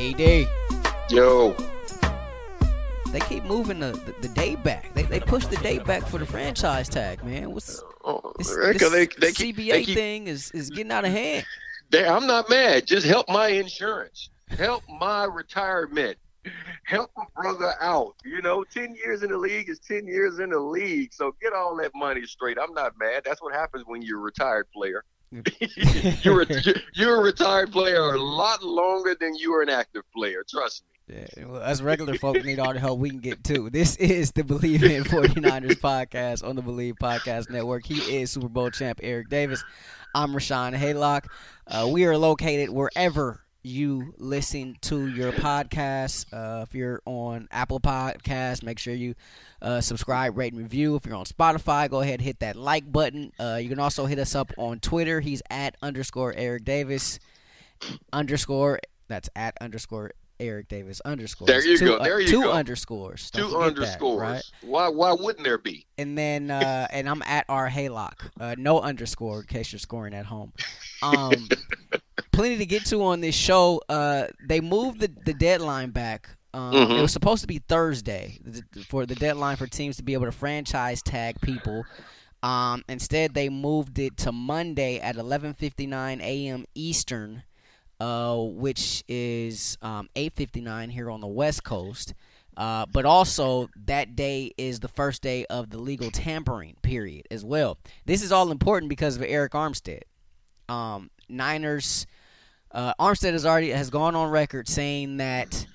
ED. Yo, They keep moving the, the, the day back. They, they push the day back for the franchise tag, man. What's oh, this, this they, they keep, CBA they keep, thing is, is getting out of hand. they- I'm not mad. Just help my insurance. Help my retirement. Help a brother out. You know, 10 years in the league is 10 years in the league. So get all that money straight. I'm not mad. That's what happens when you're a retired player. you're, a, you're a retired player a lot longer than you are an active player. Trust me. Yeah, well, us regular folk need all the help we can get too. This is the Believe in 49ers podcast on the Believe Podcast Network. He is Super Bowl champ Eric Davis. I'm Rashawn Haylock. Uh, we are located wherever you listen to your podcast. Uh, if you're on Apple Podcasts, make sure you uh, subscribe, rate, and review. If you're on Spotify, go ahead and hit that like button. Uh, you can also hit us up on Twitter. He's at underscore Eric Davis underscore. That's at underscore Eric Davis underscore. There you two, go. There you two go. underscores. Don't Two forget that, underscores. right? Why? Why wouldn't there be? And then uh, and I'm at R Haylock. Uh, no underscore in case you're scoring at home. Um, plenty to get to on this show. Uh, they moved the, the deadline back. Um, Mhm. It was supposed to be Thursday for the deadline for teams to be able to franchise tag people. Um, instead, they moved it to Monday at 11:59 a.m. Eastern, uh, which is um, 8:59 here on the West Coast. Uh, but also that day is the first day of the legal tampering period as well. This is all important because of Arik Armstead. Um, Niners, uh, Armstead has already has gone on record saying that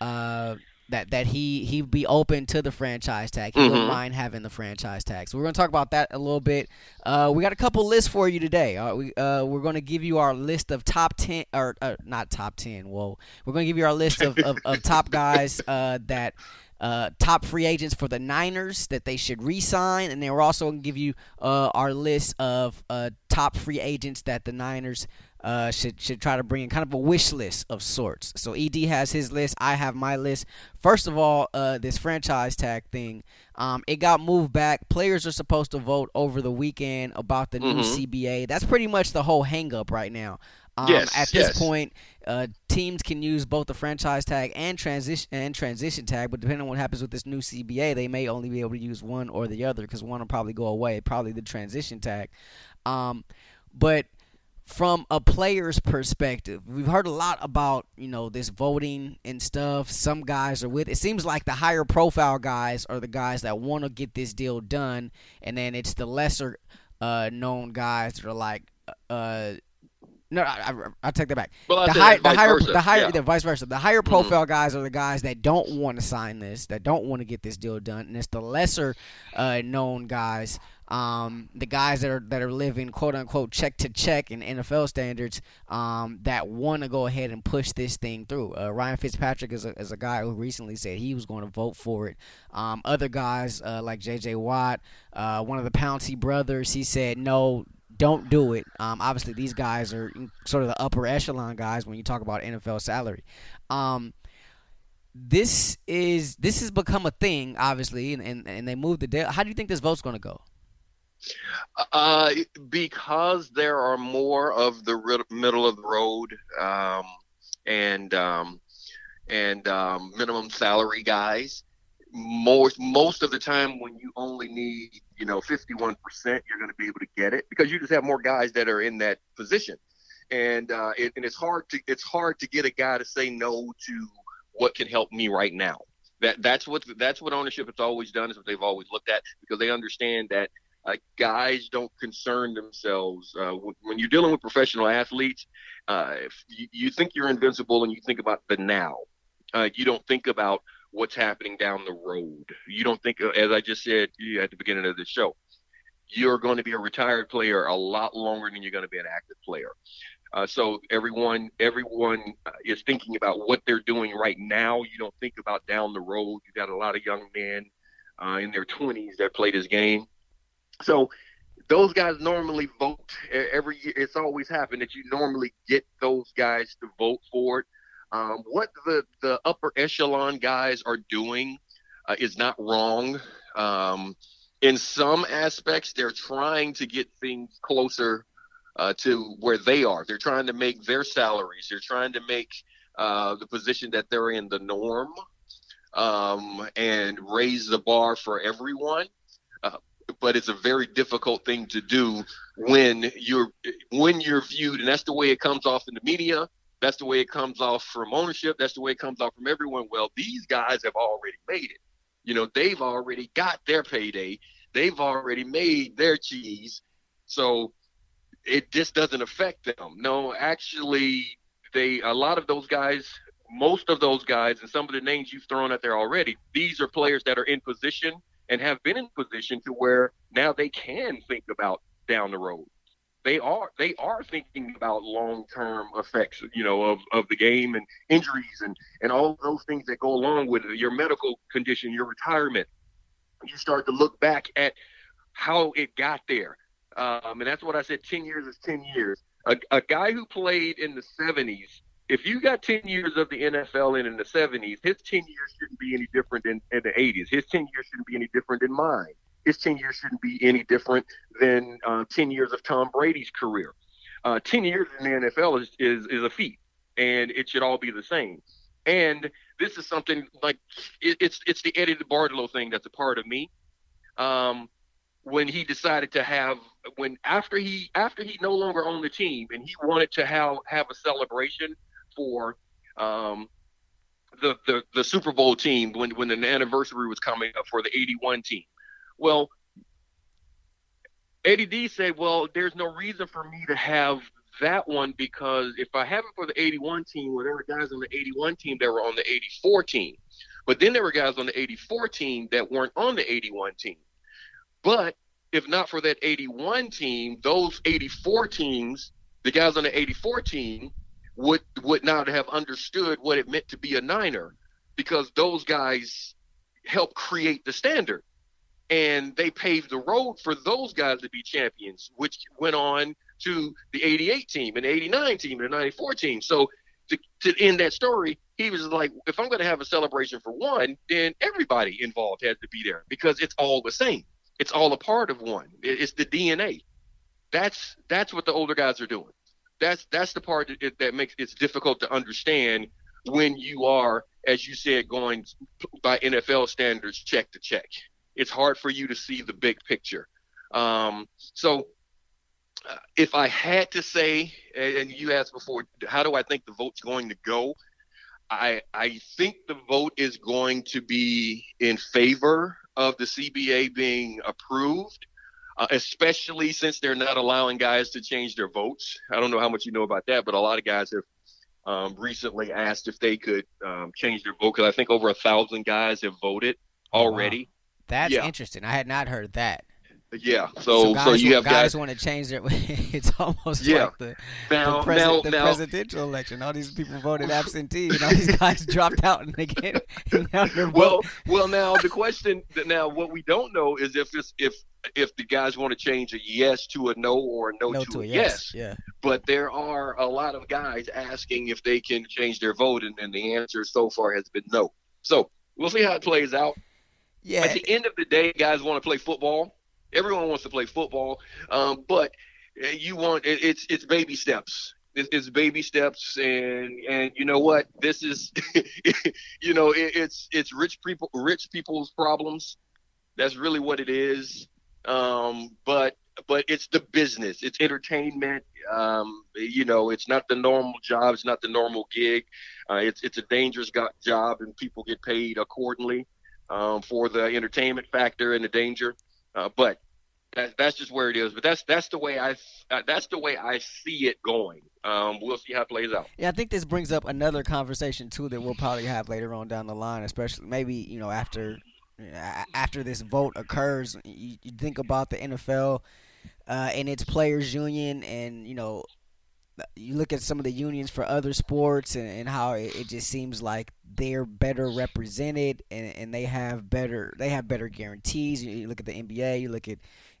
uh, that that he he'd be open to the franchise tag. He wouldn't Mhm. mind having the franchise tag. So we're going to talk about that a little bit. Uh, we got a couple lists for you today. Uh, we uh, we're going to give you our list of top ten or uh, not top ten. Whoa, we're going to give you our list of, of, of top guys uh, that. Uh, top free agents for the Niners that they should re-sign, and then we're also going to give you uh, our list of uh, top free agents that the Niners uh, should should try to bring in, kind of a wish list of sorts. So Ed has his list, I have my list. First of all, uh, this franchise tag thing, um, it got moved back. Players are supposed to vote over the weekend about the new Mhm. CBA. That's pretty much the whole hang-up right now. Um, Yes, at this yes. point, uh, teams can use both the franchise tag and transition and transition tag, but depending on what happens with this new CBA, they may only be able to use one or the other because one will probably go away, probably the transition tag. Um, but from a player's perspective, we've heard a lot about you know this voting and stuff. Some guys are with. It seems like the higher profile guys are the guys that want to get this deal done, and then it's the lesser uh, known guys that are like. Uh, no, I, I, I take that back. Well, The, high, the higher, versa. the higher, Yeah. the vice versa. The higher Mhm. profile guys are the guys that don't want to sign this, that don't want to get this deal done, and it's the lesser uh, known guys, um, the guys that are that are living quote unquote check to check in NFL standards, um, that want to go ahead and push this thing through. Uh, Ryan Fitzpatrick is a, is a guy who recently said he was going to vote for it. Um, other guys uh, like J.J. Watt, uh, one of the Pouncey brothers, he said no. Don't do it. Um, obviously, these guys are sort of the upper echelon guys when you talk about NFL salary. Um, this is this has become a thing, obviously, and, and, and they moved the deal. How do you think this vote's going to go? Uh, because there are more of the middle of the road um, and um, and um, minimum salary guys. Most most of the time, when you only need you know 51 percent, you're going to be able to get it because you just have more guys that are in that position, and uh, it, and it's hard to it's hard to get a guy to say no to what can help me right now. That that's what that's what ownership has always done is what they've always looked at because they understand that uh, guys don't concern themselves uh, when, when you're dealing with professional athletes. Uh, if you, you think you're invincible and you think about the now, uh, you don't think about what's happening down the road. You don't think, as I just said at the beginning of the show, you're going to be a retired player a lot longer than you're going to be an active player. Uh, so everyone everyone uh, is thinking about what they're doing right now. You don't think about down the road. You got a lot of young men uh, in their 20s that play this game. So those guys normally vote every year. It's always happened that you normally get those guys to vote for it. Um, what the the upper echelon guys are doing uh, is not wrong. Um, in some aspects, they're trying to get things closer uh, to where they are. They're trying to make their salaries. They're trying to make uh, the position that they're in the norm um, and raise the bar for everyone. Uh, but it's a very difficult thing to do when you're when you're viewed, and that's the way it comes off in the media. That's the way it comes off from ownership. That's the way it comes off from everyone. Well, these guys have already made it. You know, they've already got their payday. They've already made their cheese. So it just doesn't affect them. No, actually, they a lot of those guys, most of those guys, and some of the names you've thrown out there already, these are players that are in position and have been in position to where now they can think about down the road. They are they are thinking about long term effects, you know, of, of the game and injuries and, and all those things that go along with it, your medical condition, your retirement. You start to look back at how it got there um, and that's what I said 10 years is 10 years. A, a guy who played in the 70s, if you got 10 years of the NFL in in the 70s, his 10 years shouldn't be any different in, in the 80s. His 10 years shouldn't be any different than mine. His 10 years shouldn't be any different than uh, 10 years of Tom Brady's career. Uh, 10 years in the NFL is, is, is a feat, and it should all be the same. And this is something like it, it's it's the Eddie DeBartolo thing that's a part of me. Um, when he decided to have when after he after he no longer owned the team and he wanted to have have a celebration for um, the, the the Super Bowl team when when the anniversary was coming up for the 81 team. Well, Eddie D said, "Well, there's no reason for me to have that one because if I have it for the 81 team, well, there were guys on the 81 team that were on the 84 team, but then there were guys on the 84 team that weren't on the 81 team. But if not for that 81 team, those 84 teams, the guys on the 84 team, would would not have understood what it meant to be a Niner, because those guys helped create the standard, and they paved the road for those guys to be champions, which went on to the 88 team and 89 team and the 94 team. So to, to end that story, he was like, if I'm going to have a celebration for one, then everybody involved has to be there because it's all the same. It's all a part of one. It's the DNA. That's that's what the older guys are doing. That's that's the part that, that makes it's difficult to understand when you are, as you said, going by NFL standards, check to check. It's hard for you to see the big picture. Um, so, uh, if I had to say, and you asked before, how do I think the vote's going to go? I I think the vote is going to be in favor of the CBA being approved, uh, especially since they're not allowing guys to change their votes. I don't know how much you know about that, but a lot of guys have um, recently asked if they could um, change their vote because I think over a thousand guys have voted already. That's yeah. interesting. I had not heard that. Yeah, so so, guys, so you have guys, guys want to change their. it's almost yeah. like the, now, the, now, the now, presidential election. All these people voted absentee, and all these guys dropped out, and they get well, well. Now the question, now what we don't know is if this if if the guys want to change a yes to a no or a no, no to, to, a yes. yes. Yeah. But there are a lot of guys asking if they can change their vote, and, and the answer so far has been no. So we'll see how it plays out. Yeah. At the end of the day, guys want to play football Everyone wants to play football, um, but you want it, it's it's baby steps. It's, it's, baby steps, and and you know what? This is, you know, it, it's it's rich people rich people's problems. That's really what it is. Um, but but it's the business. It's entertainment. Um, you know, it's not the normal job. It's not the normal gig. Uh, it's it's a dangerous job, and people get paid accordingly um, for the entertainment factor and the danger. Uh, but that, that's just where it is. But that's that's the way I uh, that's the way I see it going. Um, we'll see how it plays out. Yeah, I think this brings up another conversation too that we'll probably have later on down the line, especially maybe you know after after this vote occurs. You, you think about the NFL uh, and its players union, and you know you look at some of the unions for other sports and, and how it, it, just seems like they're better represented and, and they have better they have better guarantees. You, you look at the NBA, you look at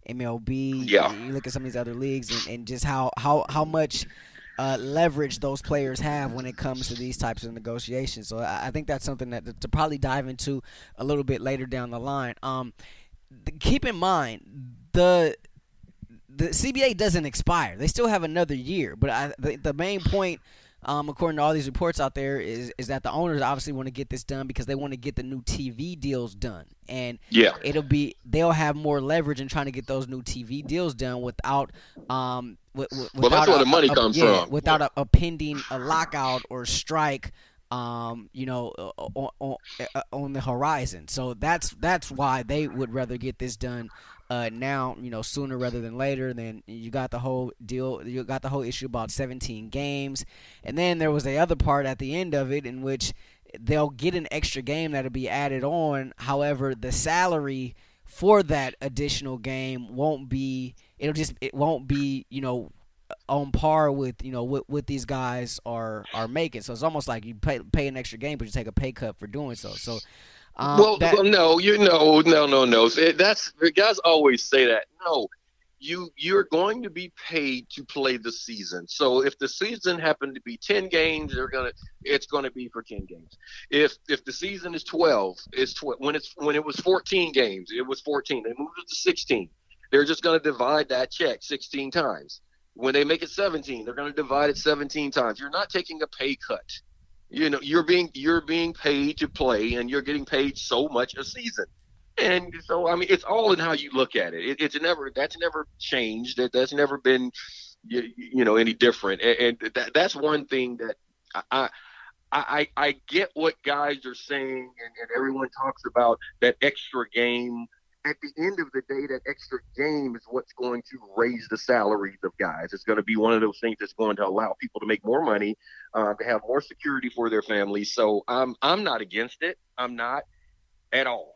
MLB, yeah. you, look at some of these other leagues and, and just how how how much uh, leverage those players have when it comes to these types of negotiations. So I, I think that's something that to probably dive into a little bit later down the line. Um, keep in mind the the CBA doesn't expire; they still have another year. But I, the, the main point. Um, according to all these reports out there, is is that the owners obviously want to get this done because they want to get the new TV deals done, and yeah, it'll be they'll have more leverage in trying to get those new TV deals done without um with, with, well that's where the money a, comes yeah, from without a, a pending a lockout or strike um, you know, on, on, on, the horizon. So that's that's why they would rather get this done uh, now, you know, sooner rather than later. Then you got the whole deal, you got the whole issue about 17 games, and then there was the other part at the end of it in which they'll get an extra game that'll be added on. However, the salary for that additional game won't be. It'll just it won't be you know on par with you know what, what these guys are are making. So it's almost like you pay pay an extra game, but you take a pay cut for doing so. So. Um, well, that, well, no, you know, no, no, no. That's guys always say that. No, you you're going to be paid to play the season. So if the season happened to be 10 games, they're going to it's going to be for 10 games. If if the season is 12, it's 12 when it's when it was 14 games, it was 14. They moved it to 16. They're just going to divide that check 16 times. When they make it 17, they're going to divide it 17 times. You're not taking a pay cut. You know, you're being you're being paid to play, and you're getting paid so much a season. And so, I mean, it's all in how you look at it. it it's never that's never changed. That that's never been, you, you know, any different. And, and that, that's one thing that I, I I I get what guys are saying, and, and everyone talks about that extra game at the end of the day, that extra game is what's going to raise the salaries of guys. It's going to be one of those things that's going to allow people to make more money, uh, to have more security for their families. So I'm I'm not against it. I'm not at all.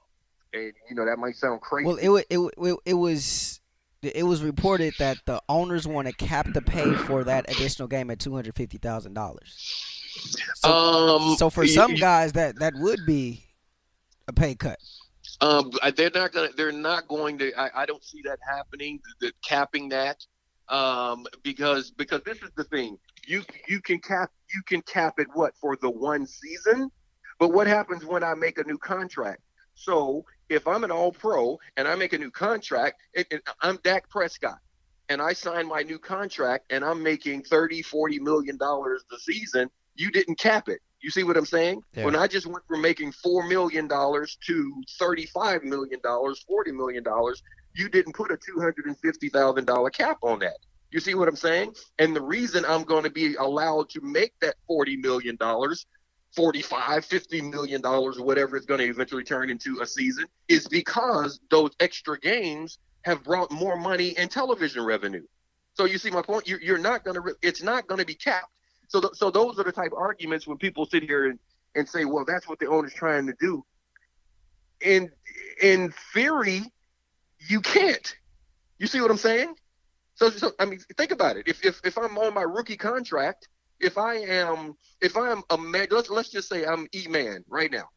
And you know that might sound crazy. Well, it it it, it was. It was reported that the owners want to cap the pay for that additional game at two hundred fifty thousand dollars. So, um, so for some guys, that that would be a pay cut. Um, they're not gonna. They're not going to. I, I don't see that happening. The, the capping that, um, because because this is the thing. You you can cap you can cap it what for the one season, but what happens when I make a new contract? So if I'm an All Pro and I make a new contract, it, it, I'm Dak Prescott, and I sign my new contract, and I'm making 30, 40 million dollars a season. You didn't cap it. You see what I'm saying? Yeah. When I just went from making four million dollars to thirty-five million dollars, forty million dollars, you didn't put a two hundred and fifty thousand dollar cap on that. You see what I'm saying? And the reason I'm going to be allowed to make that forty million dollars 45 50 million dollars or whatever it's going to eventually turn into a season is because those extra games have brought more money and television revenue so you see my point you're, you're not going to re- it's not going to be capped so, th- so those are the type of arguments when people sit here and, and say, well, that's what the owner's trying to do. In in theory, you can't. You see what I'm saying? So, so I mean, think about it. If, if if I'm on my rookie contract, if I am if I'm a man, let's let's just say I'm E man right now,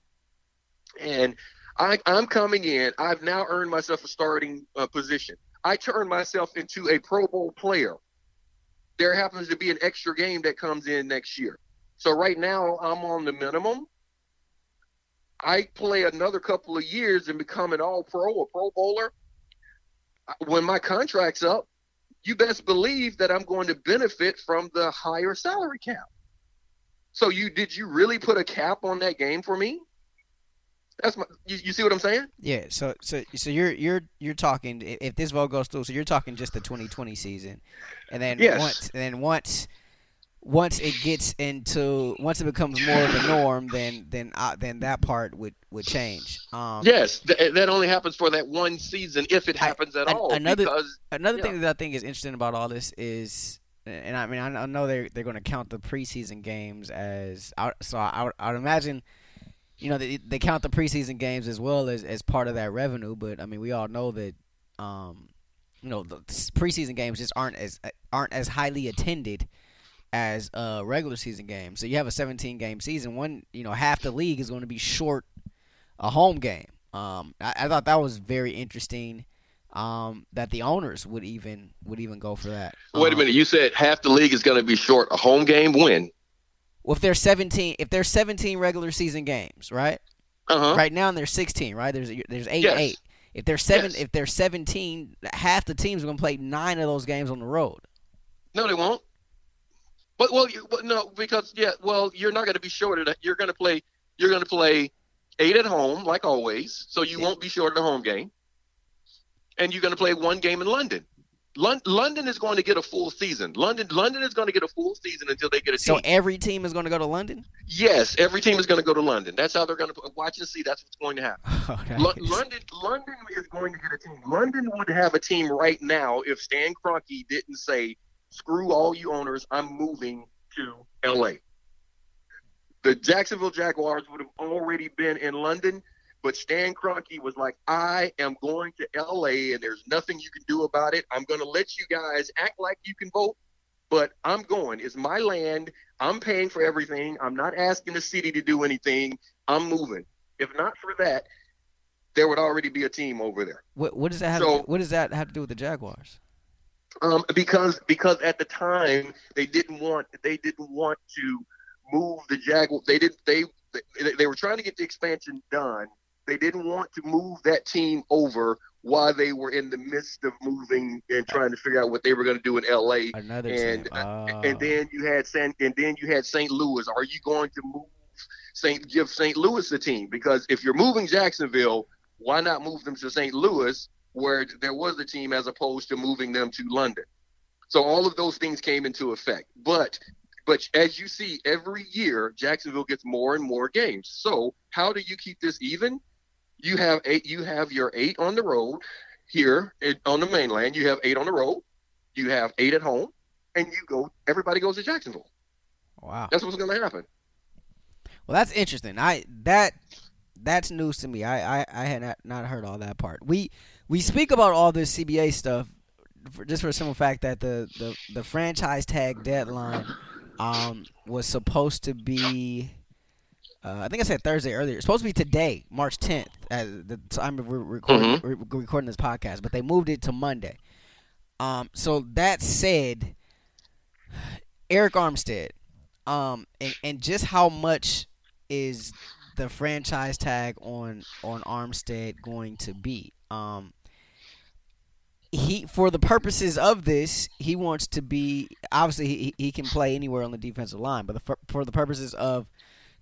and I, I'm coming in. I've now earned myself a starting uh, position. I turn myself into a Pro Bowl player there happens to be an extra game that comes in next year. So right now I'm on the minimum. I play another couple of years and become an all pro, a pro bowler. When my contract's up, you best believe that I'm going to benefit from the higher salary cap. So you did you really put a cap on that game for me? That's my. You, you, see what I'm saying? Yeah. So so so you're you're you're talking if this vote goes through, so you're talking just the 2020 season, and then yes. once and then once once it gets into once it becomes more of the norm, then then uh, then that part would would change. Um, yes, th- that only happens for that one season if it happens I, at all. Another because, another yeah. thing that I think is interesting about all this is. And I mean, I know they're they're going to count the preseason games as so. I would, I would imagine you know they, they count the preseason games as well as, as part of that revenue. But I mean, we all know that um, you know the preseason games just aren't as aren't as highly attended as uh, regular season games. So you have a 17 game season. One, you know, half the league is going to be short a home game. Um, I, I thought that was very interesting. Um, that the owners would even would even go for that. Wait a Um, minute. You said half the league is going to be short a home game win. Well, if there's 17, if there's 17 regular season games, right? Uh huh. Right now, there's 16, right? There's there's eight, Yes. eight. If there's seven, Yes. if there's 17, half the teams are going to play nine of those games on the road. No, they won't. But well, you, but no, because yeah, well, you're not going to be short of. You're going to play. You're going to play eight at home, like always. So you Yeah. won't be short of the home game. And you're going to play one game in London. Lon- London is going to get a full season. London, London is going to get a full season until they get a So team. So every team is going to go to London. yes, every team is going to go to London. That's how they're going to watch and see. That's what's going to happen. Lo- London, London is going to get a team. London would have a team right now if Stan Kroenke didn't say, "Screw all you owners, I'm moving to L.A." The Jacksonville Jaguars would have already been in London, but Stan Kroenke was like, "I am going to L.A. and there's nothing you can do about it. I'm going to let you guys act like you can vote, but I'm going. It's my land. I'm paying for everything. I'm not asking the city to do anything. I'm moving. If not for that." there would already be a team over there. What, what does that have? So- to, what does that have to do with the Jaguars? Um, because because at the time they didn't want they didn't want to move the Jaguar. They did they they, they were trying to get the expansion done. They didn't want to move that team over while they were in the midst of moving and trying to figure out what they were going to do in L.A. Another And, team. Oh. And then you had San and then you had St. Louis. Are you going to move St. give St. Louis the team? Because if you're moving Jacksonville, why not move them to St. Louis where there was a team as opposed to moving them to London? So all of those things came into effect. But but as you see, every year Jacksonville gets more and more games. So how do you keep this even? You have eight. You have your eight on the road here on the mainland. You have eight on the road. You have eight at home, and you go. Everybody goes to Jacksonville. wow. That's what's going to happen. Well, that's interesting. I that that's news to me. I I, I had not, not heard all that part. We we speak about all this CBA stuff for, just for the simple fact that the the, the franchise tag deadline um, was supposed to be. Uh, I think I said Thursday earlier. It's supposed to be today, March 10th, at the time we're recording, we're recording this podcast, but they moved it to Monday. Um, so that said, Arik Armstead, um, and, and just how much is the franchise tag on on Armstead going to be? Um, he for the purposes of this, he wants to be obviously he, he can play anywhere on the defensive line, but the, for, for the purposes of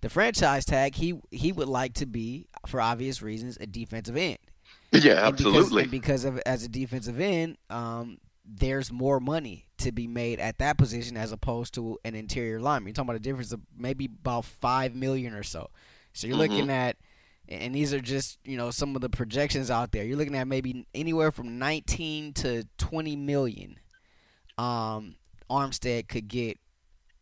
the franchise tag, he he would like to be for obvious reasons a defensive end. Yeah, And because- absolutely. and because of as a defensive end, um, there's more money to be made at that position as opposed to an interior lineman. You're talking about a difference of maybe about five million or so. So you're Mhm. looking at, and these are just you know some of the projections out there. You're looking at maybe anywhere from 19 to 20 million. Um, Armstead could get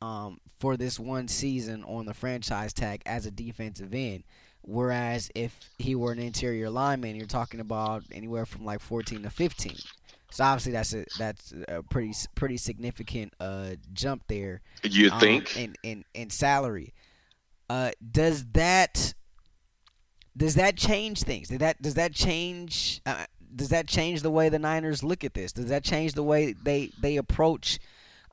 um, for this one season on the franchise tag as a defensive end. Whereas if he were an interior lineman, you're talking about anywhere from like 14 to 15. So obviously that's a that's a pretty pretty significant uh, jump there. you um, think? in in in salary. Uh, does that does that change things? Did that does that change? Uh, does that change the way the Niners look at this? Does that change the way they they approach,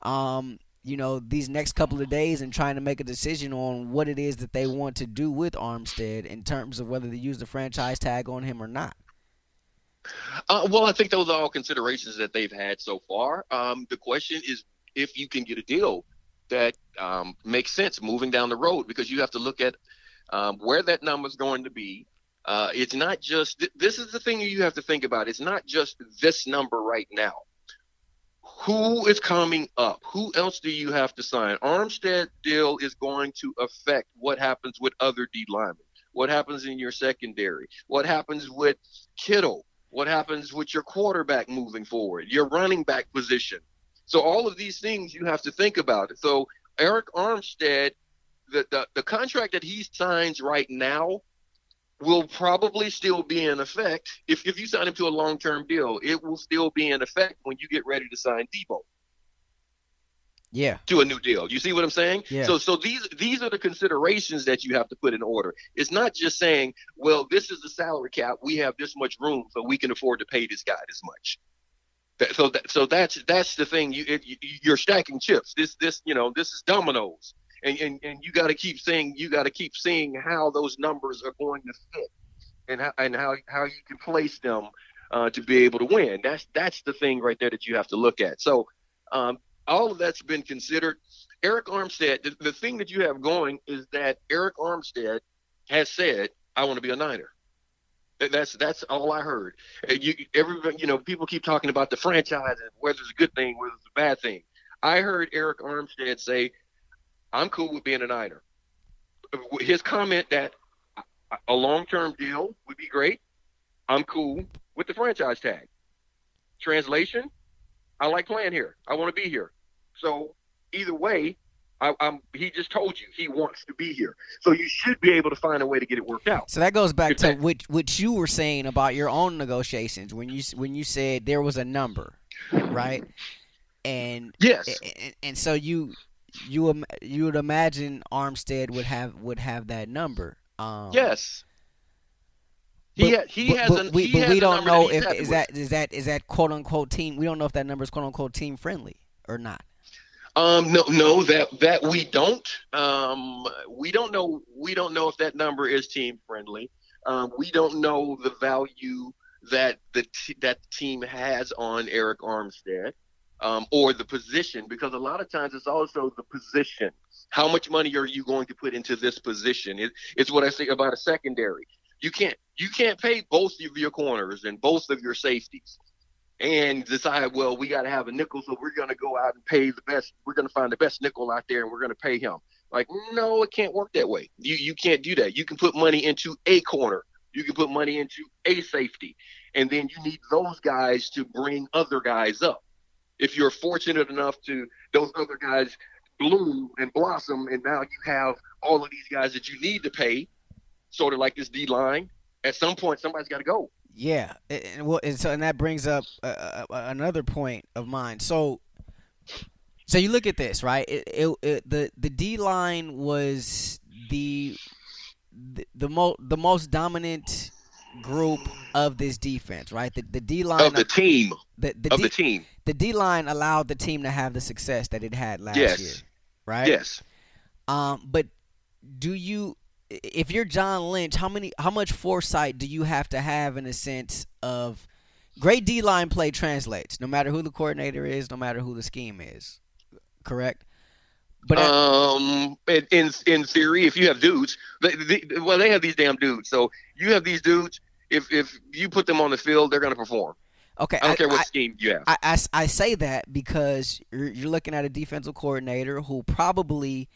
um, you know, these next couple of days and trying to make a decision on what it is that they want to do with Armstead in terms of whether to use the franchise tag on him or not? Uh, well, I think those are all considerations that they've had so far. Um, the question is if you can get a deal that um, makes sense moving down the road, because you have to look at um, where that number is going to be. Uh, it's not just th- this is the thing you have to think about. It's not just this number right now. Who is coming up? Who else do you have to sign? Armstead deal is going to affect what happens with other D linemen. What happens in your secondary? What happens with Kittle? What happens with your quarterback moving forward? Your running back position. So all of these things you have to think about. So Arik Armstead, the, the, the contract that he signs right now will probably still be in effect. If, if you sign him to a long term deal, it will still be in effect when you get ready to sign Deebo. Yeah. To a new deal. You see what I'm saying? Yeah. So so these these are the considerations that you have to put in order. It's not just saying, well, this is the salary cap. We have this much room, so we can afford to pay this guy this much. That, so that, so that's that's the thing. You, it, you you're stacking chips. This this you know this is dominoes, and and, and you got to keep saying you got to keep seeing how those numbers are going to fit, and how and how how you can place them uh, to be able to win. That's that's the thing right there that you have to look at. So um, all of that's been considered. Arik Armstead, the, the thing that you have going is that Arik Armstead has said, "I want to be a Niner." That's that's all I heard. You everybody, you know, people keep talking about the franchise and whether it's a good thing, whether it's a bad thing. I heard Arik Armstead say, "I'm cool with being a Niner." His comment that a long-term deal would be great. I'm cool with the franchise tag. Translation: I like playing here. I want to be here. So either way, I, am he just told you he wants to be here. So you should be able to find a way to get it worked out. So that goes back to what what you were saying about your own negotiations when you when you said there was a number, right? And yes, and, and so you you you would imagine Armstead would have would have that number. Um, yes. He, but, he but, has but an, we, he but we don't know if is that is that is that quote unquote team. We don't know if that number is quote unquote team friendly or not. Um, no, no, that that we don't. Um, we don't know. We don't know if that number is team friendly. Um, we don't know the value that the t- that the team has on Arik Armstead um, or the position, because a lot of times it's also the position. How much money are you going to put into this position? It, it's what I say about a secondary. You can't you can't pay both of your corners and both of your safeties and decide, well, we got to have a nickel, so we're going to go out and pay the best. We're going to find the best nickel out there, and we're going to pay him. Like, no, it can't work that way. You you can't do that. You can put money into a corner. You can put money into a safety, and then you need those guys to bring other guys up. If you're fortunate enough to those other guys bloom and blossom, and now you have all of these guys that you need to pay, sort of like this D line. At some point, somebody's got to go. Yeah, and, well, and so and that brings up uh, another point of mine. So, so you look at this, right? It, it, it, the the D line was the the the, mo- the most dominant group of this defense, right? The the D line of the team, the, the of D, the team, the D line allowed the team to have the success that it had last yes. year, right? Yes. Um, but do you if you're John Lynch, how many how much foresight do you have to have in a sense of great D line play translates, no matter who the coordinator is, no matter who the scheme is. Correct? But um, in in theory, if you have dudes, they, they, well, they have these damn dudes. So you have these dudes. If if you put them on the field, they're going to perform. Okay, I don't I, care what I, scheme you have. I, I, I say that because you're, you're looking at a defensive coordinator who probably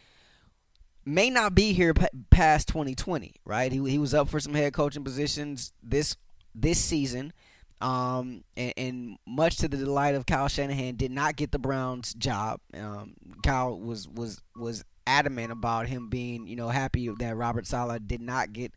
may not be here p- past 2020, right? He, he was up for some head coaching positions this this season, um, and, and, much to the delight of Kyle Shanahan, did not get the Browns job. Um, Kyle was was was adamant about him being, you know, happy that Robert Saleh did not get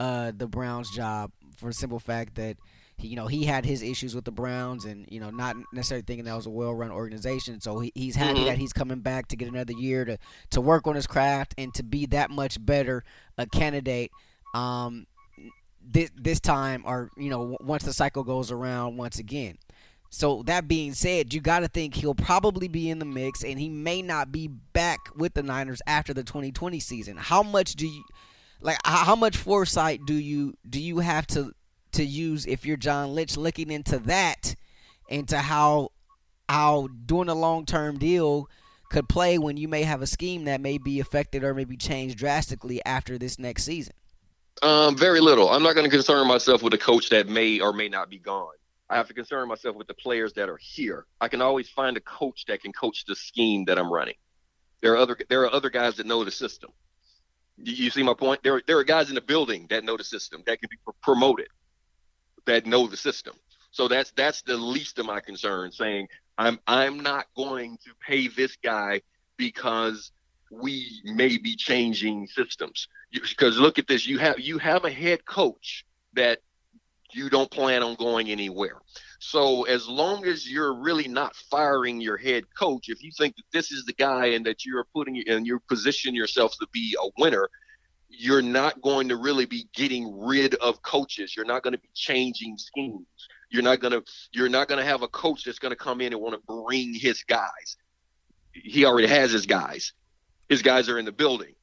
uh, the Browns job for the simple fact that he, you know, he had his issues with the Browns, and you know, not necessarily thinking that was a well-run organization. So he, he's happy mm-hmm. that he's coming back to get another year to to work on his craft and to be that much better a candidate. Um, this this time, or you know, once the cycle goes around once again. So that being said, you got to think he'll probably be in the mix, and he may not be back with the Niners after the 2020 season. How much do you like? How much foresight do you do you have to to use if you're John Lynch looking into that, into how how doing a long term deal could play when you may have a scheme that may be affected or maybe changed drastically after this next season? Um, very little. I'm not going to concern myself with a coach that may or may not be gone. I have to concern myself with the players that are here. I can always find a coach that can coach the scheme that I'm running. There are other there are other guys that know the system. You, you see my point? There there are guys in the building that know the system that can be pr- promoted that know the system. So that's that's the least of my concern. Saying I'm I'm not going to pay this guy because we may be changing systems. Because look at this, you have you have a head coach that you don't plan on going anywhere. So as long as you're really not firing your head coach, if you think that this is the guy and that you're putting and you're positioning yourself to be a winner, you're not going to really be getting rid of coaches. You're not going to be changing schemes. You're not going to you're not going to have a coach that's going to come in and want to bring his guys. He already has his guys. His guys are in the building.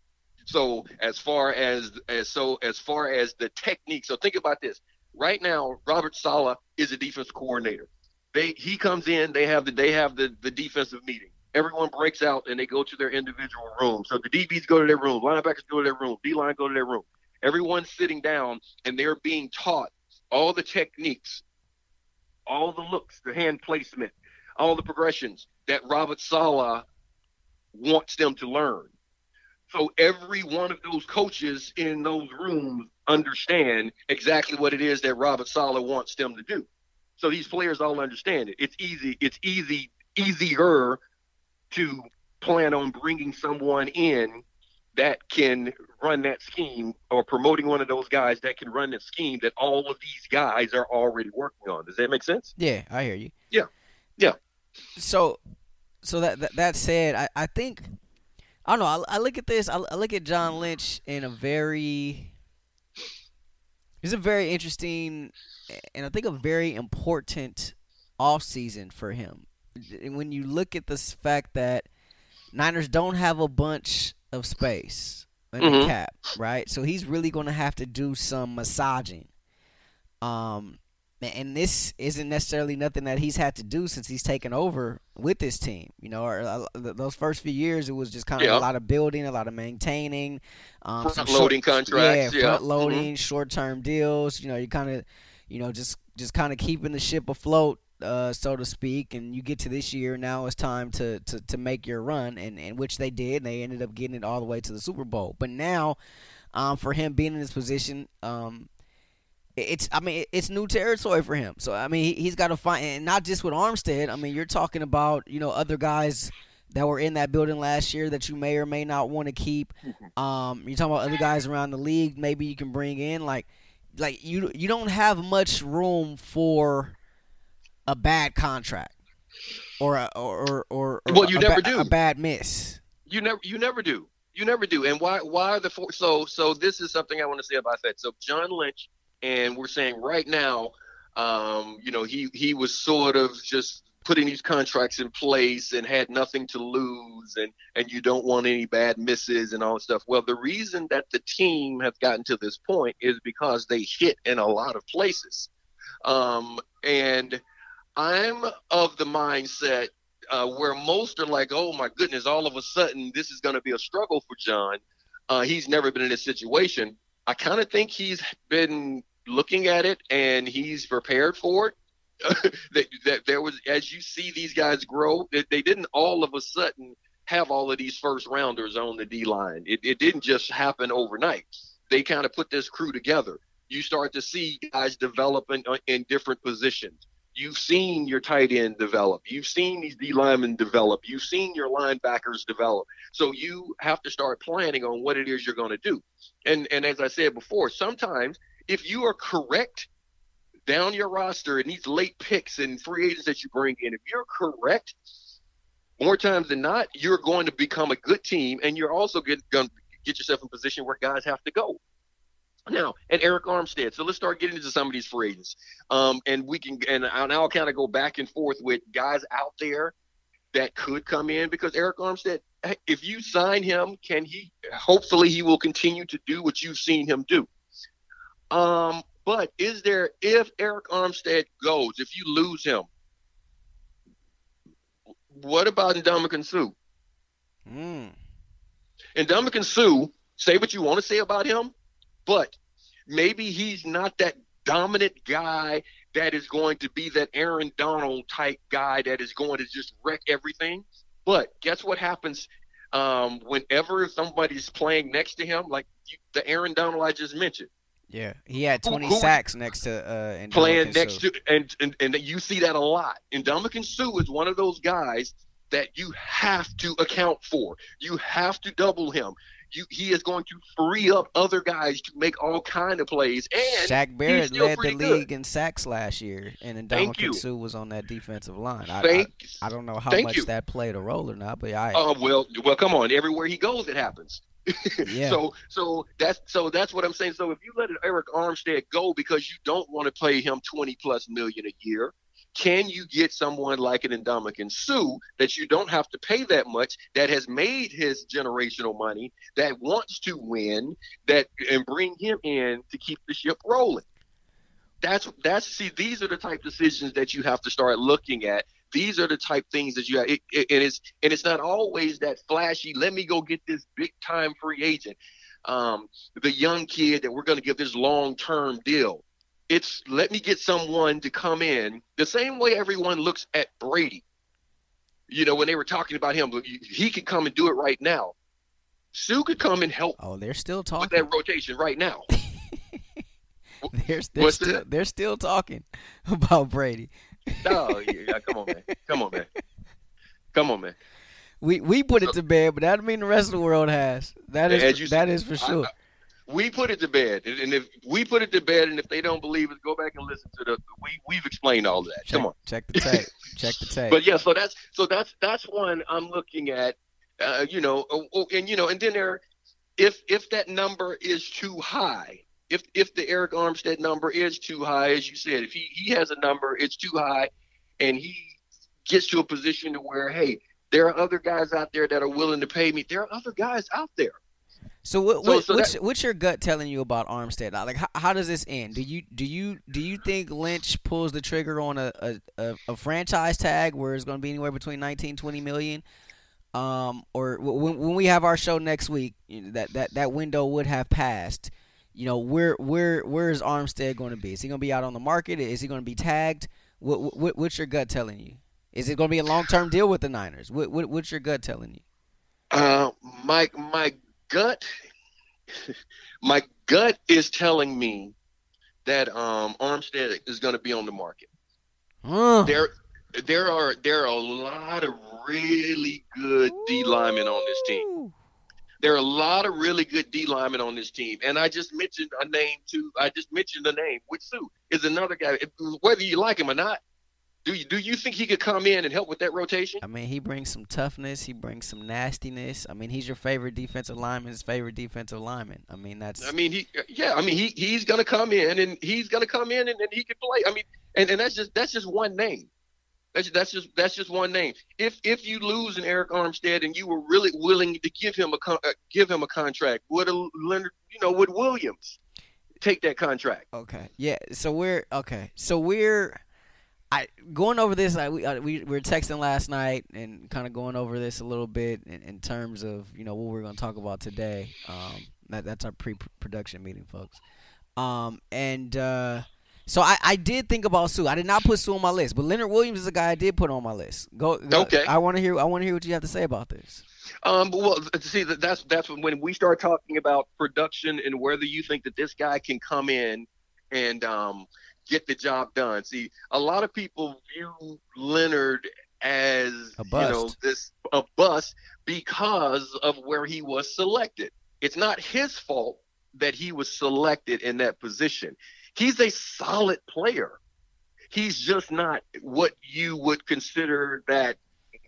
So as far as as so as far as the technique, so think about this. Right now, Robert Saleh is a defense coordinator. They he comes in, they have the they have the the defensive meeting. Everyone breaks out and they go to their individual room. So the DBs go to their room, linebackers go to their room, D line go to their room. Everyone's sitting down and they're being taught all the techniques, all the looks, the hand placement, all the progressions that Robert Saleh wants them to learn. So every one of those coaches in those rooms understand exactly what it is that Robert Saleh wants them to do. So these players all understand it. It's easy. It's easy, easier to plan on bringing someone in that can run that scheme or promoting one of those guys that can run the scheme that all of these guys are already working on. Does that make sense? Yeah, I hear you. Yeah. Yeah. So so that that, that said, I, I think I don't know, I, I look at this, I, I look at John Lynch in a very it's a very interesting and I think a very important off season for him. When you look at the fact that Niners don't have a bunch of space in Mhm. the cap, right? So he's really going to have to do some massaging. Um, and this isn't necessarily nothing that he's had to do since he's taken over with this team. You know, or, uh, those first few years, it was just kind of Yeah. a lot of building, a lot of maintaining, um, Front-loading short- contracts, yeah, yeah. front loading, short term deals. You know, you kind of, you know, just just kind of keeping the ship afloat, uh, so to speak. And you get to this year, now it's time to to, to make your run, and, and which they did. And they ended up getting it all the way to the Super Bowl. But now, um, for him being in this position, um, it's I mean it's new territory for him. So I mean he, he's got to find and not just with Armstead. I mean you're talking about you know other guys that were in that building last year that you may or may not want to keep. Um, you're talking about other guys around the league. Maybe you can bring in like like you you don't have much room for a bad contract or a, or or, or, Well, you a never ba- do. a bad miss. You never you never do. You never do. And why why are the four so so this is something I want to say about that. So John Lynch and we're saying right now, um, you know, he he was sort of just putting these contracts in place and had nothing to lose and and you don't want any bad misses and all that stuff. Well, the reason that the team has gotten to this point is because they hit in a lot of places. Um, and I'm of the mindset uh, where most are like, oh my goodness, all of a sudden this is going to be a struggle for John. Uh, he's never been in this situation. I kind of think he's been looking at it and he's prepared for it. that, that there was, as you see these guys grow, that they didn't all of a sudden have all of these first rounders on the D line. It, it didn't just happen overnight. They kind of put this crew together. You start to see guys develop in, in different positions. You've seen your tight end develop. You've seen these D linemen develop. You've seen your linebackers develop. So you have to start planning on what it is you're going to do. And and as I said before, sometimes if you are correct down your roster and these late picks and free agents that you bring in, if you're correct, more times than not, you're going to become a good team, and you're also going to get yourself in a position where guys have to go. Now, and Arik Armstead. So let's start getting into some of these free agents. Um, and we can, and I'll now kind of go back and forth with guys out there that could come in because Arik Armstead, if you sign him, can he? Hopefully, he will continue to do what you've seen him do. Um, but is there, if Arik Armstead goes, if you lose him, what about Ndamukong Suh? Mm. Ndamukong Suh, say what you want to say about him, but maybe he's not that dominant guy that is going to be that Aaron Donald type guy that is going to just wreck everything. But guess what happens um, whenever somebody's playing next to him, like you, the Aaron Donald I just mentioned, Yeah, he had 20 who- sacks next to uh, playing next to, and, and and you see that a lot. And Ndamukong Suh is one of those guys that you have to account for. You have to double him. You, he is going to free up other guys to make all kind of plays. And Shaq Barrett led the league good. in sacks last year, and Thank you. Ndamukong was on that defensive line. I, Thank, I, I don't know how much you. that played a role or not, but I uh, well, well, come on. Everywhere he goes, it happens. yeah. So, so that's so that's what I'm saying. So if you let Arik Armstead go because you don't want to pay him 20 plus million a year, can you get someone like an Ndamukong Suh that you don't have to pay that much, that has made his generational money, that wants to win, that and bring him in to keep the ship rolling? That's that's see these are the type decisions that you have to start looking at. These are the type things that you have, it, it, and it's and it's not always that flashy. Let me go get this big time free agent, um, the young kid that we're going to give this long term deal. It's let me get someone to come in the same way everyone looks at Brady. You know when they were talking about him, he could come and do it right now. Suh could come and help oh, they're still with talking. that rotation right now. They're, they're still that? they're still talking about Brady. Oh yeah, come on man, come on man, come on man. We we put it to bed, but that don't mean the rest of the world has. That is that said, is for sure. I- we put it to bed, and if we put it to bed, and if they don't believe us, go back and listen to the. We we've explained all of that. check, Come on. check the tape. check the tape. But yeah, so that's so that's that's one I'm looking at. Uh, you know, oh, oh, and you know, and then there, if if that number is too high, if if the Arik Armstead number is too high, as you said, if he he has a number, it's too high, and he gets to a position to where, hey, there are other guys out there that are willing to pay me. There are other guys out there. So what, So- what so what's, that- what's your gut telling you about Armstead? Like how, how does this end? Do you do you do you think Lynch pulls the trigger on a a, a, a franchise tag where it's going to be anywhere between 19 20 million? Um, or when, when we have our show next week, you know, that, that that window would have passed. You know, where where where is Armstead going to be? Is he going to be out on the market? Is he going to be tagged? What, what what's your gut telling you? Is it going to be a long term deal with the Niners? What, what what's your gut telling you? Uh, my my gut, my gut is telling me that um, Armstead is going to be on the market. Huh. There, there are there are a lot of really good D linemen on this team. There are a lot of really good D linemen on this team, and I just mentioned a name too. I just mentioned a name. Which Suh is another guy. Whether you like him or not, do you do you think he could come in and help with that rotation? I mean, he brings some toughness. He brings some nastiness. I mean, he's your favorite defensive lineman's favorite defensive lineman. I mean, that's I mean, he yeah. I mean, he he's gonna come in and he's gonna come in and, and he can play. I mean, and, and that's just that's just one name. That's that's just that's just one name. If if you lose an Arik Armstead and you were really willing to give him a con- uh, give him a contract, would a Leonard you know would Williams take that contract? okay. Yeah. So we're okay. So we're. I going over this. I, we, we we were texting last night and kind of going over this a little bit in, in terms of you know what we're going to talk about today. Um, that that's our pre-production meeting, folks. Um, and uh, so I, I did think about Suh. I did not put Suh on my list, but Leonard Williams is a guy I did put on my list. Go. go Okay. I want to hear. I want to hear what you have to say about this. Um, but well, see, that's that's when we start talking about production and whether you think that this guy can come in and um, get the job done. See, a lot of people view Leonard as A you know this a bust because of where he was selected. It's not his fault that he was selected in that position. He's a solid player. He's just not what you would consider that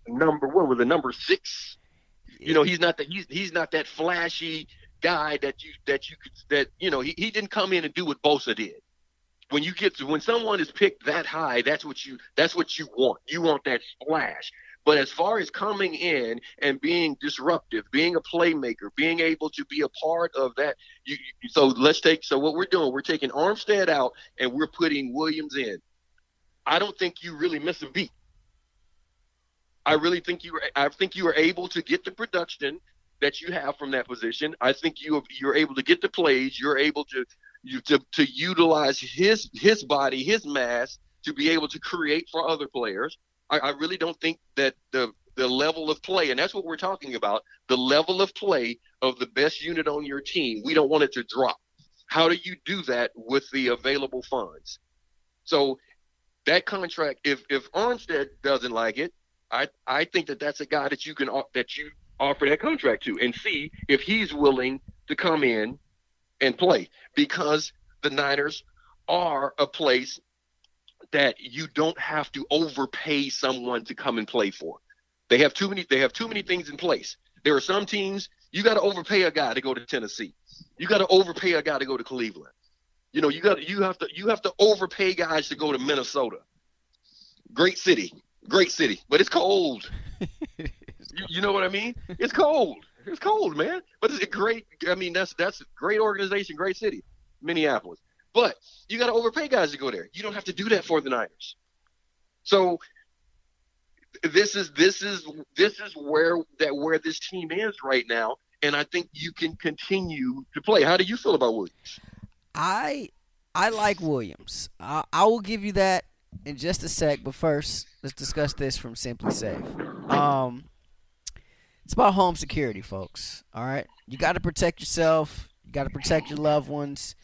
number what was the number six you know, he's not that he's he's not that flashy guy that you that you could that you know he, he didn't come in and do what Bosa did. When you get to when someone is picked that high, that's what you that's what you want. You want that splash. But as far as coming in and being disruptive, being a playmaker, being able to be a part of that, you, you, so let's take. So what we're doing, we're taking Armstead out and we're putting Williams in. I don't think you really miss a beat. I really think you were. I think you were able to get the production that you have from that position. I think you you're able to get the plays. You're able to to, to utilize his his body, his mass to be able to create for other players. I, I really don't think that the the level of play, and that's what we're talking about, the level of play of the best unit on your team. We don't want it to drop. How do you do that with the available funds? So that contract, if if Armstead doesn't like it, I I think that that's a guy that you can that you offer that contract to and see if he's willing to come in and play because the Niners are a place that you don't have to overpay someone to come and play for. They have too many they have too many things in place. There are some teams you got to overpay a guy to go to Tennessee. You got to overpay a guy to go to Cleveland. You know, you got you have to you have to overpay guys to go to Minnesota. Great city, great city, but it's cold. you, you know what I mean? It's cold. It's cold, man. But it's a great. I mean, that's that's a great organization, great city, Minneapolis. But you got to overpay guys to go there. You don't have to do that for the Niners. So this is this is this is where that where this team is right now, and I think you can continue to play. How do you feel about Williams? I I like Williams. I, I will give you that in just a sec, but first let's discuss this from SimpliSafe. Um, it's about home security, folks. All right, you got to protect yourself. You got to protect your loved ones.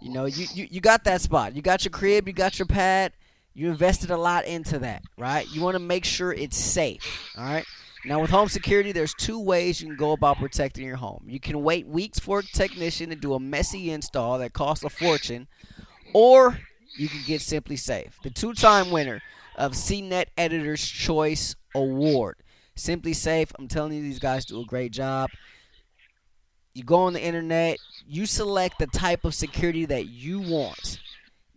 You know, you, you you got that spot. You got your crib. You got your pad. You invested a lot into that, right? You want to make sure it's safe. All right. Now, with home security, there's two ways you can go about protecting your home. You can wait weeks for a technician to do a messy install that costs a fortune, or you can get SimpliSafe, the two time winner of CNET Editor's Choice Award. SimpliSafe, I'm telling you, these guys do a great job. You go on the internet, you select the type of security that you want.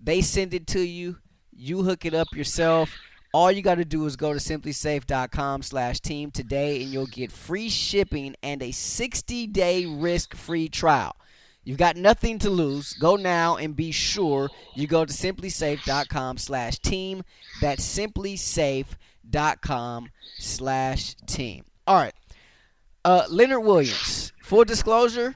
They send it to you, you hook it up yourself all you got to do is go to simplisafe.com slash team today and you'll get free shipping and a 60-day risk-free trial. You've got nothing to lose. Go now and be sure you go to simplisafe.com slash team. That's simplisafe.com slash team. All right. Uh, Leonard Williams. Full disclosure,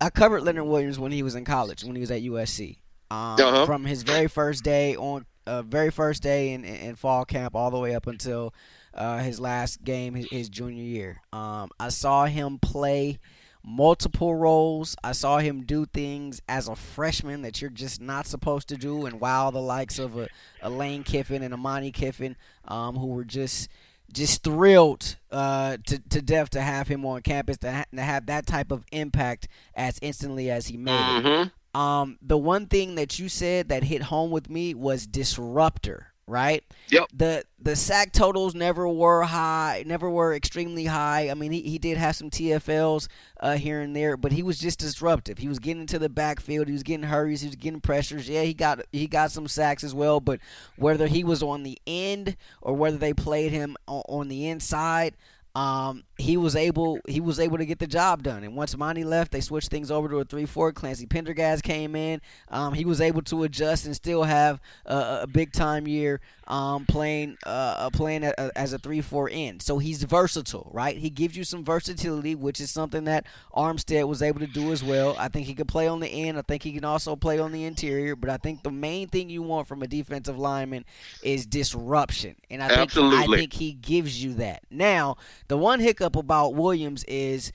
I covered Leonard Williams when he was in college, when he was at USC. Um, uh-huh. From his very first day on uh, very first day in, in, fall camp all the way up until uh, his last game his, his junior year. Um, I saw him play multiple roles. I saw him do things as a freshman that you're just not supposed to do, and wow, the likes of a, a Lane Kiffin and a Monte Kiffin, um, who were just just thrilled uh, to to death to have him on campus to, ha- to, have that type of impact as instantly as he made mm-hmm. it. Um, the one thing that you said that hit home with me was disruptor, right? Yep. The the sack totals never were high, never were extremely high. I mean, he, he did have some TFLs uh, here and there, but he was just disruptive. He was getting into the backfield, he was getting hurries, he was getting pressures. Yeah, he got he got some sacks as well, but whether he was on the end or whether they played him on, on the inside, um, he was able he was able to get the job done. And once Monty left, they switched things over to a three four. Clancy Pendergast came in. Um, he was able to adjust and still have a, a big time year um, playing uh, uh playing a, a, as a three four end. So he's versatile, right? He gives you some versatility, which is something that Armstead was able to do as well. I think he could play on the end. I think he can also play on the interior. But I think the main thing you want from a defensive lineman is disruption, and I think Absolutely. I think he gives you that. Now the one hiccup about Williams is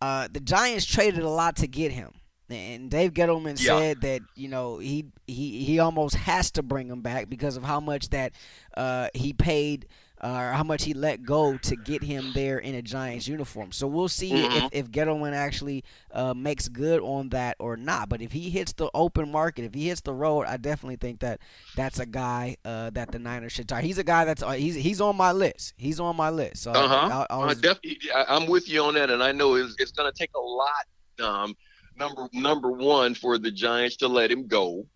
uh, the Giants traded a lot to get him. And Dave Gettleman yeah. said that you know he he he almost has to bring him back because of how much that uh, he paid uh, how much he let go to get him there in a Giants uniform. So we'll see mm-hmm. if, if Gettleman actually uh, makes good on that or not. But if he hits the open market, if he hits the road, I definitely think that that's a guy uh, that the Niners should try. He's a guy that's uh, he's he's on my list. He's on my list. So uh-huh. I, I definitely, I'm with you on that, and I know it's, it's going to take a lot. Um, number number one for the Giants to let him go.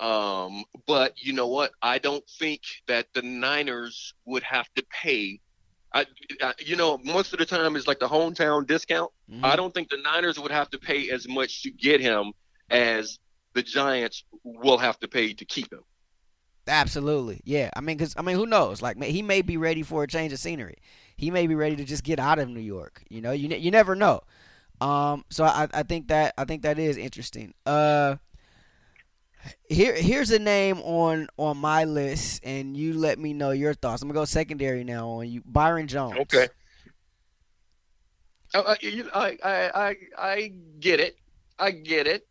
Um, but you know what? I don't think that the Niners would have to pay. I, I you know, most of the time it's like the hometown discount. Mm-hmm. I don't think the Niners would have to pay as much to get him as the Giants will have to pay to keep him. Absolutely, yeah. I mean, because I mean, who knows? Like, he may be ready for a change of scenery. He may be ready to just get out of New York. You know, you you never know. Um, so I, I think that I think that is interesting. Uh, here, here's a name on on my list, and you let me know your thoughts. I'm gonna go secondary now on you, Byron Jones. Okay. Uh, I, I, I, I get it. I get it.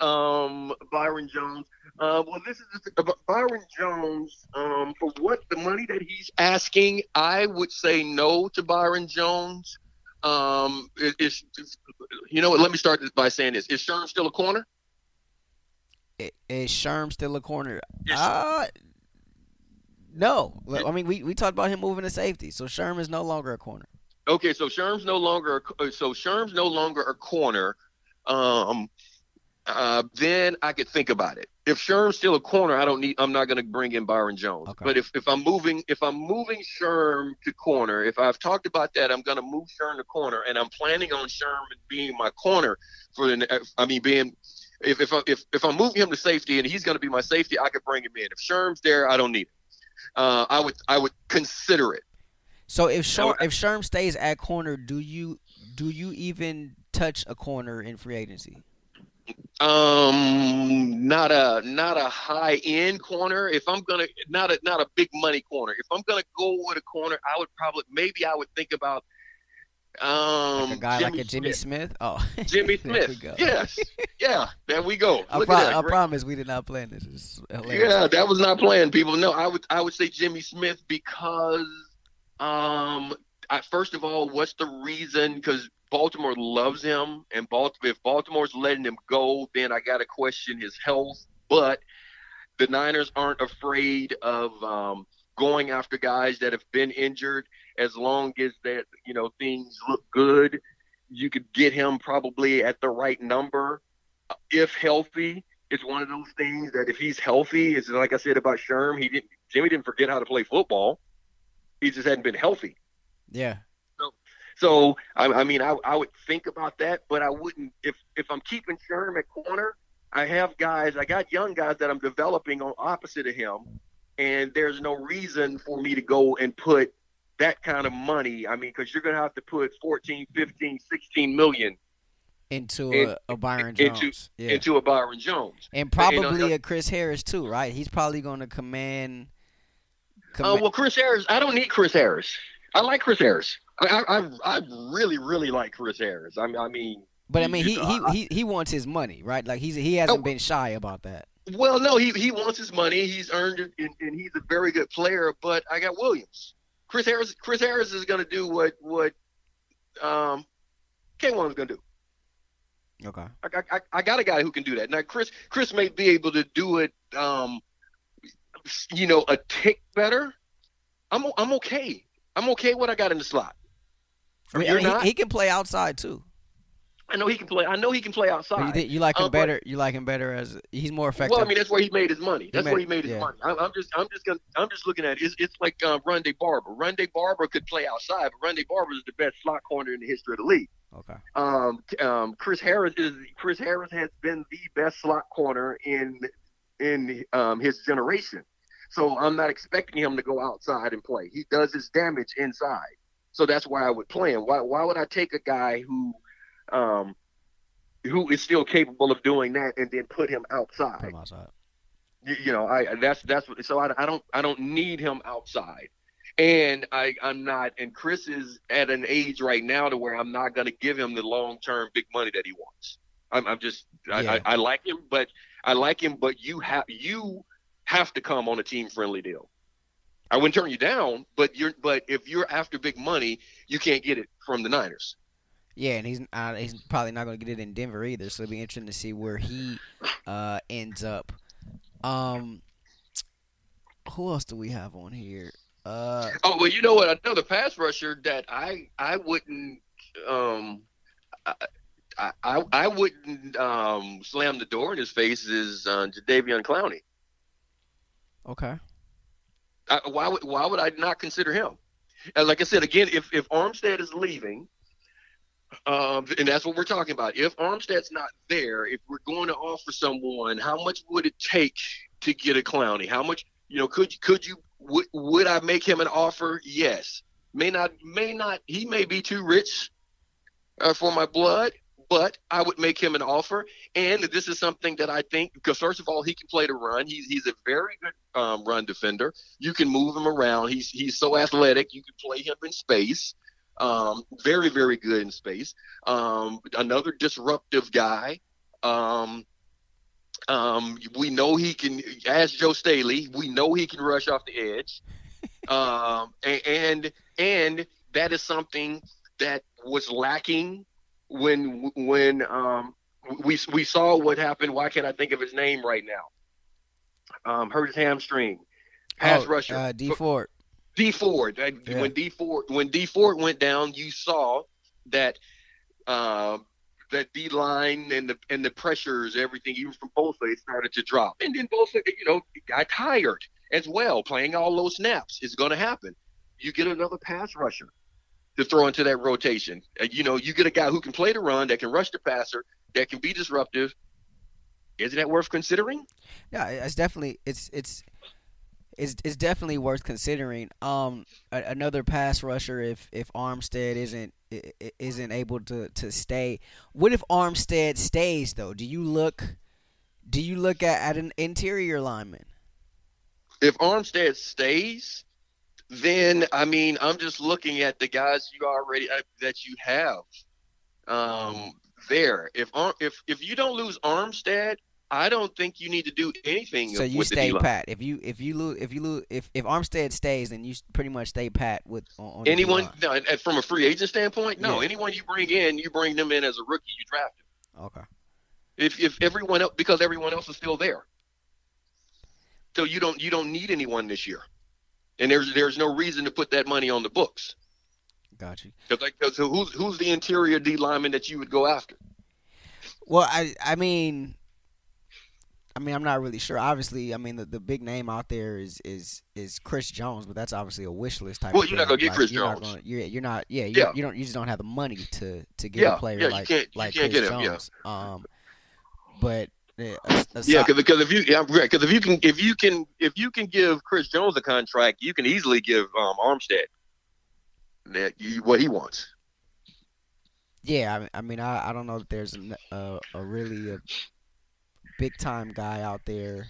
Um, Byron Jones. Uh, well, this is about Byron Jones. Um, for what the money that he's asking, I would say no to Byron Jones. Um, it, it's, it's you know what? Let me start by saying this: Is Sherm still a corner? I- Is Sherm still a corner? Yes. Uh, no. I mean, we, we talked about him moving to safety, so Sherm is no longer a corner. Okay, so Sherm's no longer a- so Sherm's no longer a corner. Um, uh, then I could think about it. If Sherm's still a corner, I don't need. I'm not going to bring in Byron Jones. Okay. But if, if I'm moving if I'm moving Sherm to corner, if I've talked about that, I'm going to move Sherm to corner, and I'm planning on Sherm being my corner for the. I mean, being if if I, if if I'm moving him to safety and he's going to be my safety, I could bring him in. If Sherm's there, I don't need him. Uh, I would I would consider it. So if Sherm, if Sherm stays at corner, do you do you even touch a corner in free agency? Um, not a not a high end corner. If I'm gonna not a not a big money corner. If I'm gonna go with a corner, I would probably maybe I would think about um Like a guy Jimmy like a Jimmy Smith. Smith? Oh, Jimmy Smith. Yes, yeah. There we go. I, pro-. I promise we did not plan this. It's hilarious. Yeah, that was not playing, people. No, I would I would say Jimmy Smith because um I, first of all, what's the reason? Because Baltimore loves him, and if Baltimore's letting him go, then I got to question his health. But the Niners aren't afraid of um, going after guys that have been injured as long as that you know things look good. You could get him probably at the right number if healthy it's one of those things that if he's healthy, it's like I said about Sherm, he didn't Jimmy didn't forget how to play football. He just hadn't been healthy. Yeah. So I, I mean, I, I would think about that, but I wouldn't if if I'm keeping Sherm at corner. I have guys, I got young guys that I'm developing on opposite of him, and there's no reason for me to go and put that kind of money. I mean, because you're going to have to put 14, 15, 16 million Into In- a, a Byron into- Jones. yeah. into a Byron Jones. and you know, probably a Chris Harris too, right? He's probably going to command. Oh command well, Chris Harris. I don't need Chris Harris. I like Chris Harris. I I, I really really like Chris Harris. I, I mean, but I mean, he, he he he wants his money, right? Like he's he hasn't Oh. been shy about that. well, no, he he wants his money. He's earned it, and, and he's a very good player. But I got Williams. Chris Harris. Chris Harris is going to do what what um K'Waun's going to do. Okay. I, I I got a guy who can do that. Now Chris Chris may be able to do it. Um, you know, a tick better. I'm I'm okay. I'm okay what I got in the slot. I mean, I mean, he, he can play outside too. I know he can play. I know he can play outside. You, you like him but- better? You like him better as he's more effective. Well, I mean that's where he made his money. That's made- where he made his yeah. money. I'm, I'm just, I'm just gonna, I'm just looking at it. It's, it's like uh, Ronde Barber. Ronde Barber could play outside, but Ronde Barber is the best slot corner in the history of the league. okay. Um, um, Chris Harris is Chris Harris has been the best slot corner in in um, his generation. So I'm not expecting him to go outside and play. He does his damage inside. So that's why I would play him. Why why would I take a guy who um, who is still capable of doing that and then put him outside? Put him outside. you, you know i that's that's what so I, I don't i don't need him outside and i i'm not and chris is at an age right now to where i'm not going to give him the long term big money that he wants i'm, I'm just I, Yeah. I, I like him but i like him but you have you have to come on a team friendly deal i wouldn't turn you down but you're but if you're after big money you can't get it from the niners Yeah, and he's uh, he's probably not going to get it in Denver either. So it'll be interesting to see where he uh, ends up. Um, who else do we have on here? Uh, Oh well, you know what? Another pass rusher that I I wouldn't um I I, I wouldn't um slam the door in his face is uh, Jadeveon Clowney. okay. I, why would why would I not consider him? And like I said again, if if Armstead is leaving, um, and that's what we're talking about. If Armstead's not there, if we're going to offer someone, how much would it take to get a Clowney? How much you know? Could could you would would I make him an offer? Yes. May not may not. He may be too rich uh, for my blood, but I would make him an offer. And this is something that I think because first of all, he can play the run. He's he's a very good um, run defender. You can move him around. He's he's so athletic. You can play him in space. Um, very very good in space. Um, another disruptive guy. Um, um, we know he can. Ask Joe Staley. We know he can rush off the edge. um, a- and and that is something that was lacking when when um, we we saw what happened. Why can't I think of his name right now? Um, hurt his hamstring. Pass oh, rusher. Uh, Dee Ford. Dee Ford. Yeah. When Dee Ford when Dee Ford went down, you saw that uh, that D line and the and the pressures, everything, even from Bosa, it started to drop. And then Bosa, you know, got tired as well, playing all those snaps. It's going to happen. You get another pass rusher to throw into that rotation. Uh, you know, you get a guy who can play the run, that can rush the passer, that can be disruptive. Isn't that worth considering? Yeah, it's definitely it's it's it's, it's definitely worth considering. Um, a, another pass rusher if if Armstead isn't isn't able to to stay. What if Armstead stays though? Do you look do you look at, at an interior lineman? If Armstead stays, then I mean, I'm just looking at the guys you already uh, that you have um, there. If if if you don't lose Armstead, I don't think you need to do anything. So you stay pat. If you if you lose if you lose if if Armstead stays, then you pretty much stay pat with on, on Anyone no, from a free agent standpoint, no. Yeah. Anyone you bring in, you bring them in as a rookie. You draft them. Okay. If if everyone else because everyone else is still there, so you don't you don't need anyone this year, and there's there's no reason to put that money on the books. Got you. Because like, 'cause who's who's the interior D lineman that you would go after? Well, I I mean, I mean, I'm not really sure. Obviously, I mean, the, the big name out there is is is Chris Jones, but that's obviously a wish list type. Well, of you're not gonna get Like, Chris you're not Jones. gonna- you're, you're not. Yeah, you Yeah. you don't. You just don't have the money to to get Yeah, a player yeah, you like can't- you like can't Chris get him, yeah. Jones. Um, but uh, Yeah, aside- because if you yeah, because if you can if you can if you can give Chris Jones a contract, you can easily give um, Armstead that you, what he wants. yeah. I mean, I mean, I, I don't know that there's a, a, really a big time guy out there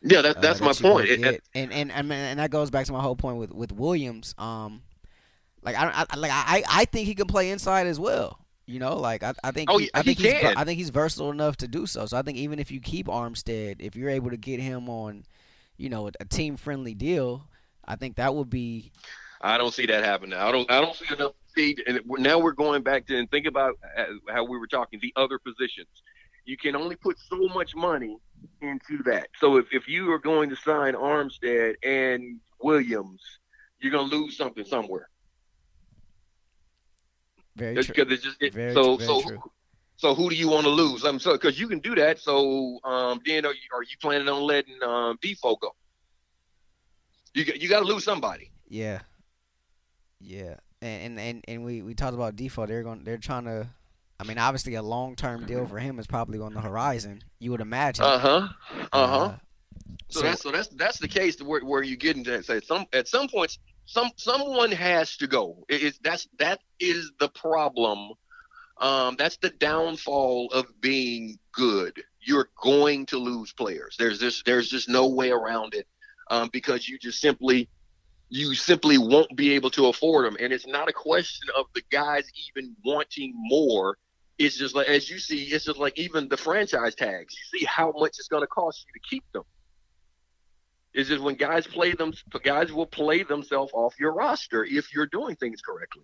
Yeah, that, uh, that's that my point. It- and and I mean, and that goes back to my whole point with with Williams. Um, like I, don't- I like I I think he can play inside as well. You know, like I, I think Oh, he, he- I he think he's can. I think he's versatile enough to do so. So I think even if you keep Armstead, if you're able to get him on, you know, a, a team friendly deal, I think that would be I don't see that happening. I don't. I don't see enough speed. And now we're going back to and think about uh, how we were talking the other positions. You can only put so much money into that. So if, if you are going to sign Armstead and Williams, you're going to lose something somewhere. Very It's true. because it's just it, Very so very so. true. So who do you want to lose? I'm so because you can do that. So um, then are you, are you planning on letting um, Defoe go? You got- you got to lose somebody. Yeah, yeah, and and and, we, we talked about default. They're going. They're trying to. I mean, obviously, a long term deal for him is probably on the horizon. You would imagine. Uh huh. Uh huh. Uh, So, So- that's so that's that's the case where, where you get into that. Say some at some points, some someone has to go. It is that's that is the problem. Um, that's the downfall of being good. You're going to lose players. There's just there's just no way around it um, because you just simply you simply won't be able to afford them. And it's not a question of the guys even wanting more. It's just like as you see, it's just like even the franchise tags. You see how much it's going to cost you to keep them is just when guys play them guys will play themselves off your roster if you're doing things correctly.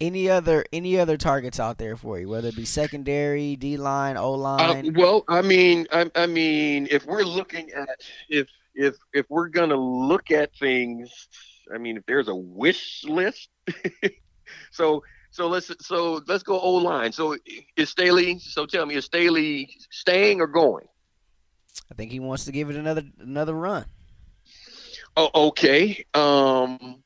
Any other any other targets out there for you, whether it be secondary, D line, O uh, line. well i mean I, I mean if we're looking at if if if we're gonna look at things i mean if there's a wish list so so let's so let's go o line so is staley so tell me is staley staying or going I think he wants to give it another another run. Oh, okay. Um.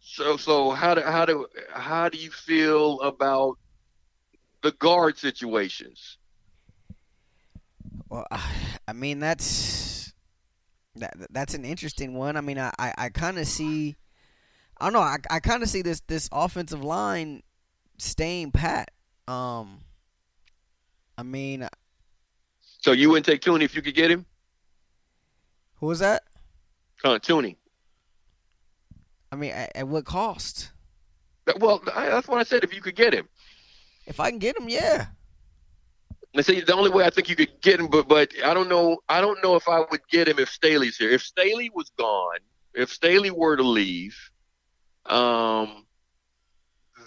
So, so how do how do how do you feel about the guard situations? Well, I mean that's that that's an interesting one. I mean, I I, I kind of see. I don't know. I I kind of see this this offensive line staying pat. Um. I mean, So you wouldn't take Thuney if you could get him? who was that? Uh, Thuney. I mean, at, at what cost? Well, I, that's what I said. If you could get him, If I can get him, yeah. I see the only way I think you could get him, but but I don't know. I don't know if I would get him if Staley's here. If Staley was gone, if Staley were to leave, um,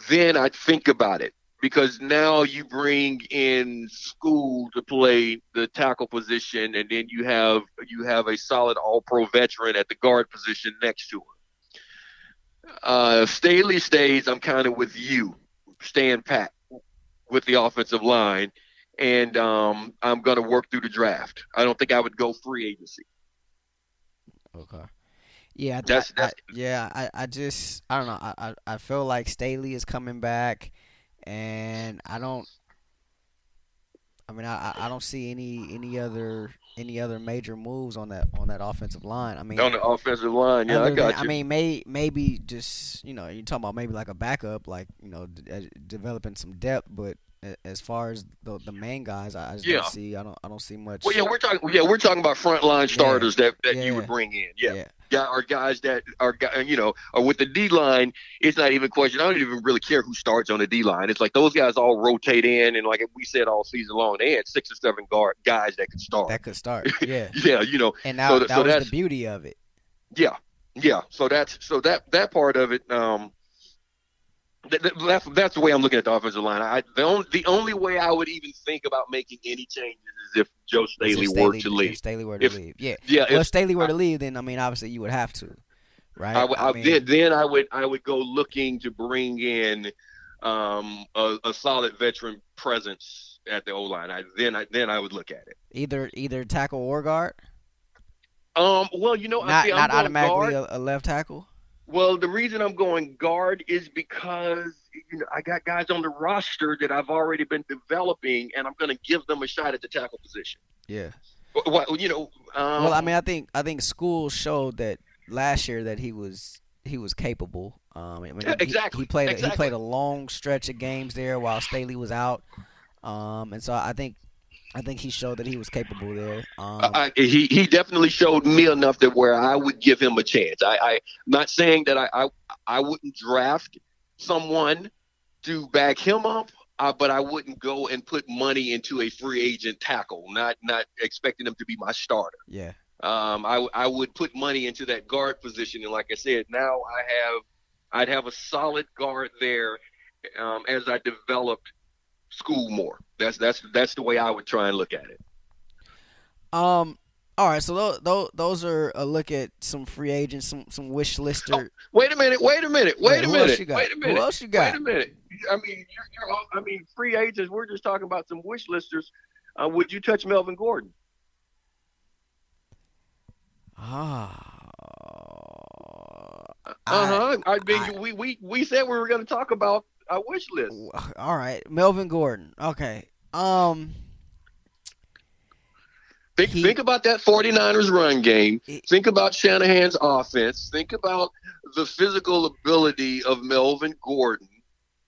then I'd think about it because now you bring in Skule to play the tackle position, and then you have you have a solid All Pro veteran at the guard position next to him. Uh, Staley stays. I'm kind of with you, staying pat with the offensive line, and um, I'm going to work through the draft. I don't think I would go free agency. Okay. Yeah, That's- I, I- yeah. I, I just I don't know. I, I I feel like Staley is coming back, and I don't. I mean, I I- don't see any any other any other major moves on that on that offensive line. I mean, On the offensive line, yeah, I got than- you. I mean, may maybe just you know you're talking about maybe like a backup, like you know d- uh, developing some depth, but as far as the the main guys, I, just Yeah. don't see. I don't I don't see much. well, yeah, we're talking. Yeah, we're talking about frontline starters that, that you would bring in. Yeah, or guys that are you know or with the D line, it's not even a question. I don't even really care who starts on the D line. It's like those guys all rotate in, and like we said all season long, they had six or seven guard guys that could start. That could start. Yeah. yeah, you know, And now, So that so was that's- the beauty of it. yeah, yeah. So that's so that that part of it. Um, that's that's the way I'm looking at the offensive line. I the only the only way I would even think about making any changes is if Joe If Staley were Staley- to If leave. Staley were to If- leave, yeah. Yeah, well, if if Staley were to leave, then I mean, obviously you would have to, right? I, would- I, mean, then, then I would I would go looking to bring in um, a, a solid veteran presence at the O line. I then I then I would look at it. either either tackle or guard, Um, well, you know, I not see, I'm not automatically a, a left tackle. Well, the reason I'm going guard is because you know I got guys on the roster that I've already been developing, and I'm going to give them a shot at the tackle position. Yeah. Well, you know, um, well, I mean, I think I think Skule showed that last year that he was he was capable. Um, I mean, Yeah, he- exactly, He, played a, he played a long stretch of games there while Staley was out, um, and so I think I think he showed that he was capable there. Um, I, he he definitely showed me enough that where I would give him a chance. I, I not saying that I, I I wouldn't draft someone to back him up, uh, but I wouldn't go and put money into a free agent tackle. Not not expecting him to be my starter. yeah. Um, I I would put money into that guard position, and like I said, now I have I'd have a solid guard there um, as I developed Skule more. That's that's that's the way I would try and look at it. Um. All right. So those those, those are a look at some free agents, some some wish lister. Wait a minute. Wait a minute. Wait, Wait, a minute. you got? Wait a Who else you got? Wait a minute. I mean, you're, you're all, I mean, free agents. We're just talking about some wish listers. Uh, would you touch Melvin Gordon? Ah. Uh I- huh. I, mean, I- we, we we said we were going to talk about a wish list. All right, Melvin Gordon. Okay. Um. Think He- think about that 49ers run game. He- Think about Shanahan's offense. Think about the physical ability of Melvin Gordon,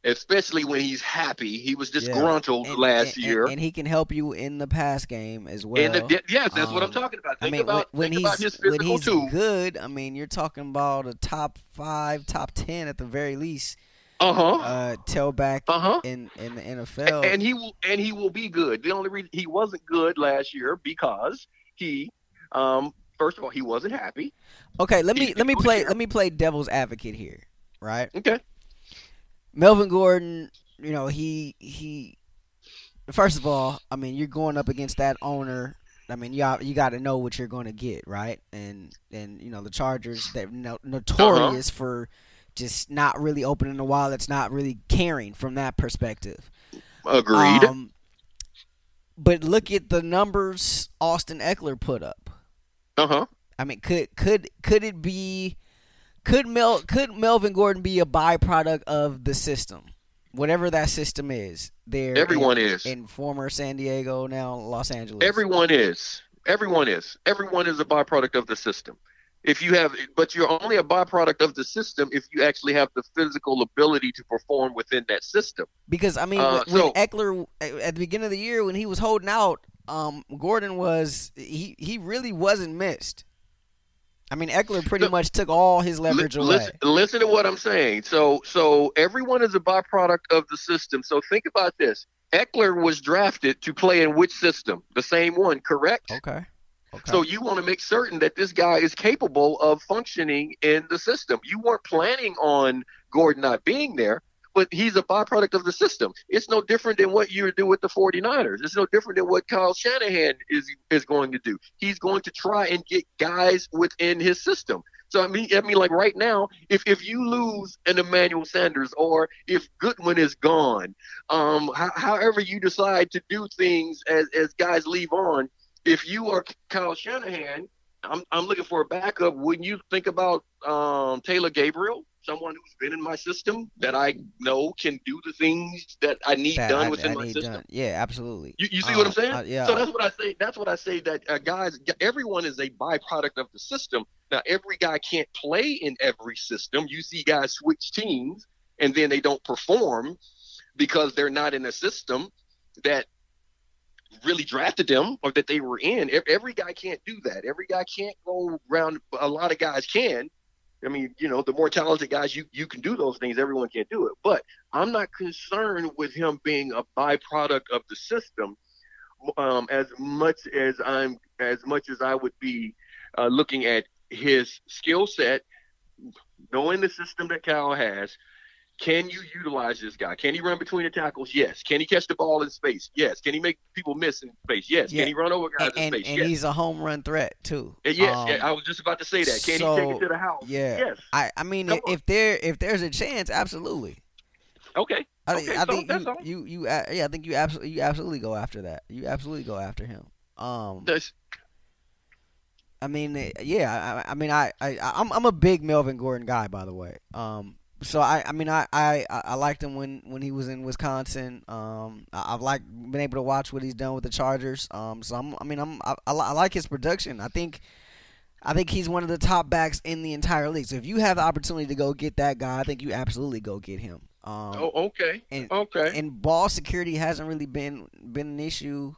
especially when he's happy. He was disgruntled and- last and- year. and, he can help you in the pass game as well. And the, yes, that's what I'm um, talking about. I Think mean, about when, think about he's his when he's too. good, I mean, you're talking about a top five, top ten at the very least, Uh huh. uh, tailback Uh huh. in in the NFL. and he will and he will be good. The only reason he wasn't good last year because he, um, first of all, he wasn't happy. okay, let me let me play here. let me play devil's advocate here, right? Okay. Melvin Gordon, you know, he he. First of all, I mean, you're going up against that owner. I mean, you got, you got to know what you're going to get, right? And and you know the Chargers, they're no, notorious for just not really opening the wallets, not really caring from that perspective. Agreed. Um, but look at the numbers Austin Ekeler put up. Uh huh. I mean, could could could it be? Could Mel could Melvin Gordon be a byproduct of the system, whatever that system is? There, Everyone in, is. in former San Diego, now Los Angeles. Everyone is. Everyone is. Everyone is a byproduct of the system. If you have, but you're only a byproduct of the system if you actually have the physical ability to perform within that system. because I mean, Uh, when, so- Ekeler at the beginning of the year when he was holding out, um, Gordon was he he really wasn't missed. I mean, Ekeler pretty much took all his leverage Li- away. listen, listen to what I'm saying. So, so everyone is a byproduct of the system. So think about this. Ekeler was drafted to play in which system? The same one, correct? Okay. Okay. So you want to make certain that this guy is capable of functioning in the system. You weren't planning on Gordon not being there, but he's a byproduct of the system. It's no different than what you would do with the 49ers. It's no different than what Kyle Shanahan is is going to do. He's going to try and get guys within his system. So I mean, I mean, like right now, if if you lose an Emmanuel Sanders or if Goodwin is gone, um, ho- however you decide to do things as as guys leave on, if you are Kyle Shanahan, I'm I'm looking for a backup. Wouldn't you think about um, Taylor Gabriel, someone who's been in my system that I know can do the things that I need That done I- within I my system? done. Yeah, absolutely. You, you see what I'm Uh, saying? uh, yeah. So that's what I say. That's what I say. That uh, guys, everyone is a byproduct of the system. Now, every guy can't play in every system. You see guys switch teams and then they don't perform because they're not in a system that really drafted them or that they were in. Every guy can't do that. Every guy can't go around. A lot of guys can. I mean, you know, the more talented guys, you you can do those things. Everyone can't do it. But I'm not concerned with him being a byproduct of the system um, as much as I'm as much as I would be uh, looking at his skill set, knowing the system that Cal has. Can you utilize this guy? Can he run between the tackles? Yes. Can he catch the ball in space? Yes. Can he make people miss in space? Yes. Yeah. Can he run over guys And, and, in space? and yes. he's a home run threat too. Uh, yes. Um, yeah, I was just about to say that. Can he take it to the house? yeah. Yes. I I mean, Come if there if there's a chance, absolutely. Okay. I think Okay, I so think you, you you yeah I think you absolutely you absolutely go after that. You absolutely go after him. Um, That's, I mean, yeah. I, I mean, I, I, I'm, I'm a big Melvin Gordon guy, by the way. Um, so I, I mean, I, I, I liked him when, when he was in Wisconsin. Um, I, I've like been able to watch what he's done with the Chargers. Um, so I'm, I mean, I'm, I, I I like his production. I think, I think he's one of the top backs in the entire league. So if you have the opportunity to go get that guy, I think you absolutely go get him. Um, oh, okay. and- okay. and ball security hasn't really been been an issue.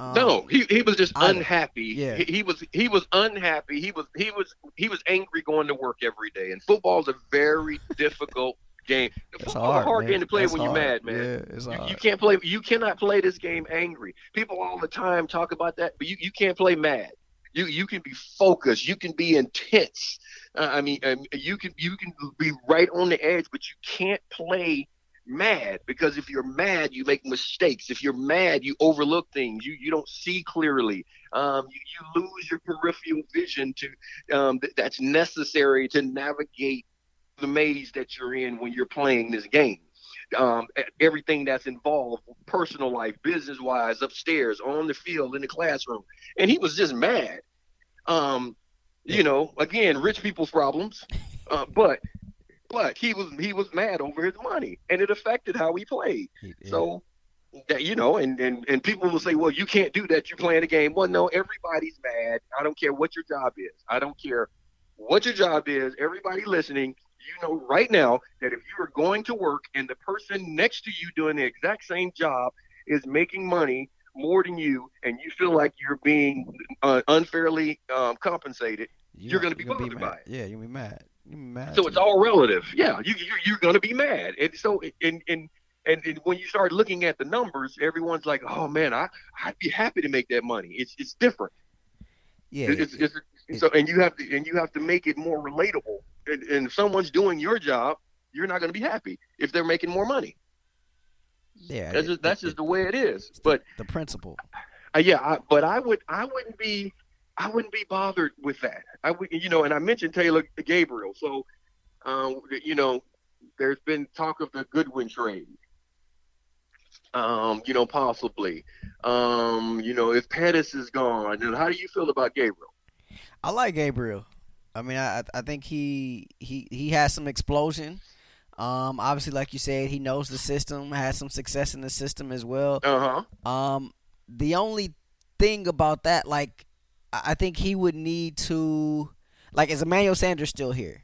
Um, no, he, he was just either. unhappy. Yeah. He, he was he was unhappy. He was he was he was angry going to work every day. And football's a very difficult game. it's hard, a hard man. game to play That's when hard. you're mad, man. Yeah, it's You, hard. you can't play. You cannot play this game angry. People all the time talk about that, but you, you can't play mad. You you can be focused. You can be intense. Uh, I mean, um, you can you can be right on the edge, but you can't play mad because if you're mad, you make mistakes. If you're mad, you overlook things. You you don't see clearly. Um, you, you lose your peripheral vision to um, th- that's necessary to navigate the maze that you're in when you're playing this game um, everything that's involved, personal life, business wise, upstairs, on the field, in the classroom. And he was just mad. Um, you know, again, rich people's problems. Uh, but but he was he was mad over his money, and it affected how he played. Yeah. So that you know, and, and and people will say, well, you can't do that. You're playing a game. Well, no, everybody's mad. I don't care what your job is. I don't care what your job is. Everybody listening, you know right now that if you are going to work and the person next to you doing the exact same job is making money more than you, and you feel like you're being uh, unfairly um, compensated, you're gonna be bothered mad. by it. Yeah, you're gonna be mad. Gonna mad. so it's all relative. Yeah, you, you're, you're going to be mad. And so, and, and, and, and when you start looking at the numbers, everyone's like, oh man, I, I'd be happy to make that money. It's, it's different. yeah. It's, it's, so, and you have to, and you have to make it more relatable. And, and if someone's doing your job, you're not going to be happy if they're making more money. yeah. That's it- just, that's it- just the way it is. But the principle. Uh, yeah, I, but I would I wouldn't be I wouldn't be bothered with that. I would you know, and I mentioned Taylor Gabriel. So, um, you know, there's been talk of the Goodwin trade. Um, you know, possibly. Um, you know, if Pettis is gone, how do you feel about Gabriel? I like Gabriel. I mean, I I think he he he has some explosion. Um, obviously, like you said, he knows the system, has some success in the system as well. Uh huh. Um, the only thing about that, like, I think he would need to, like, is Emmanuel Sanders still here?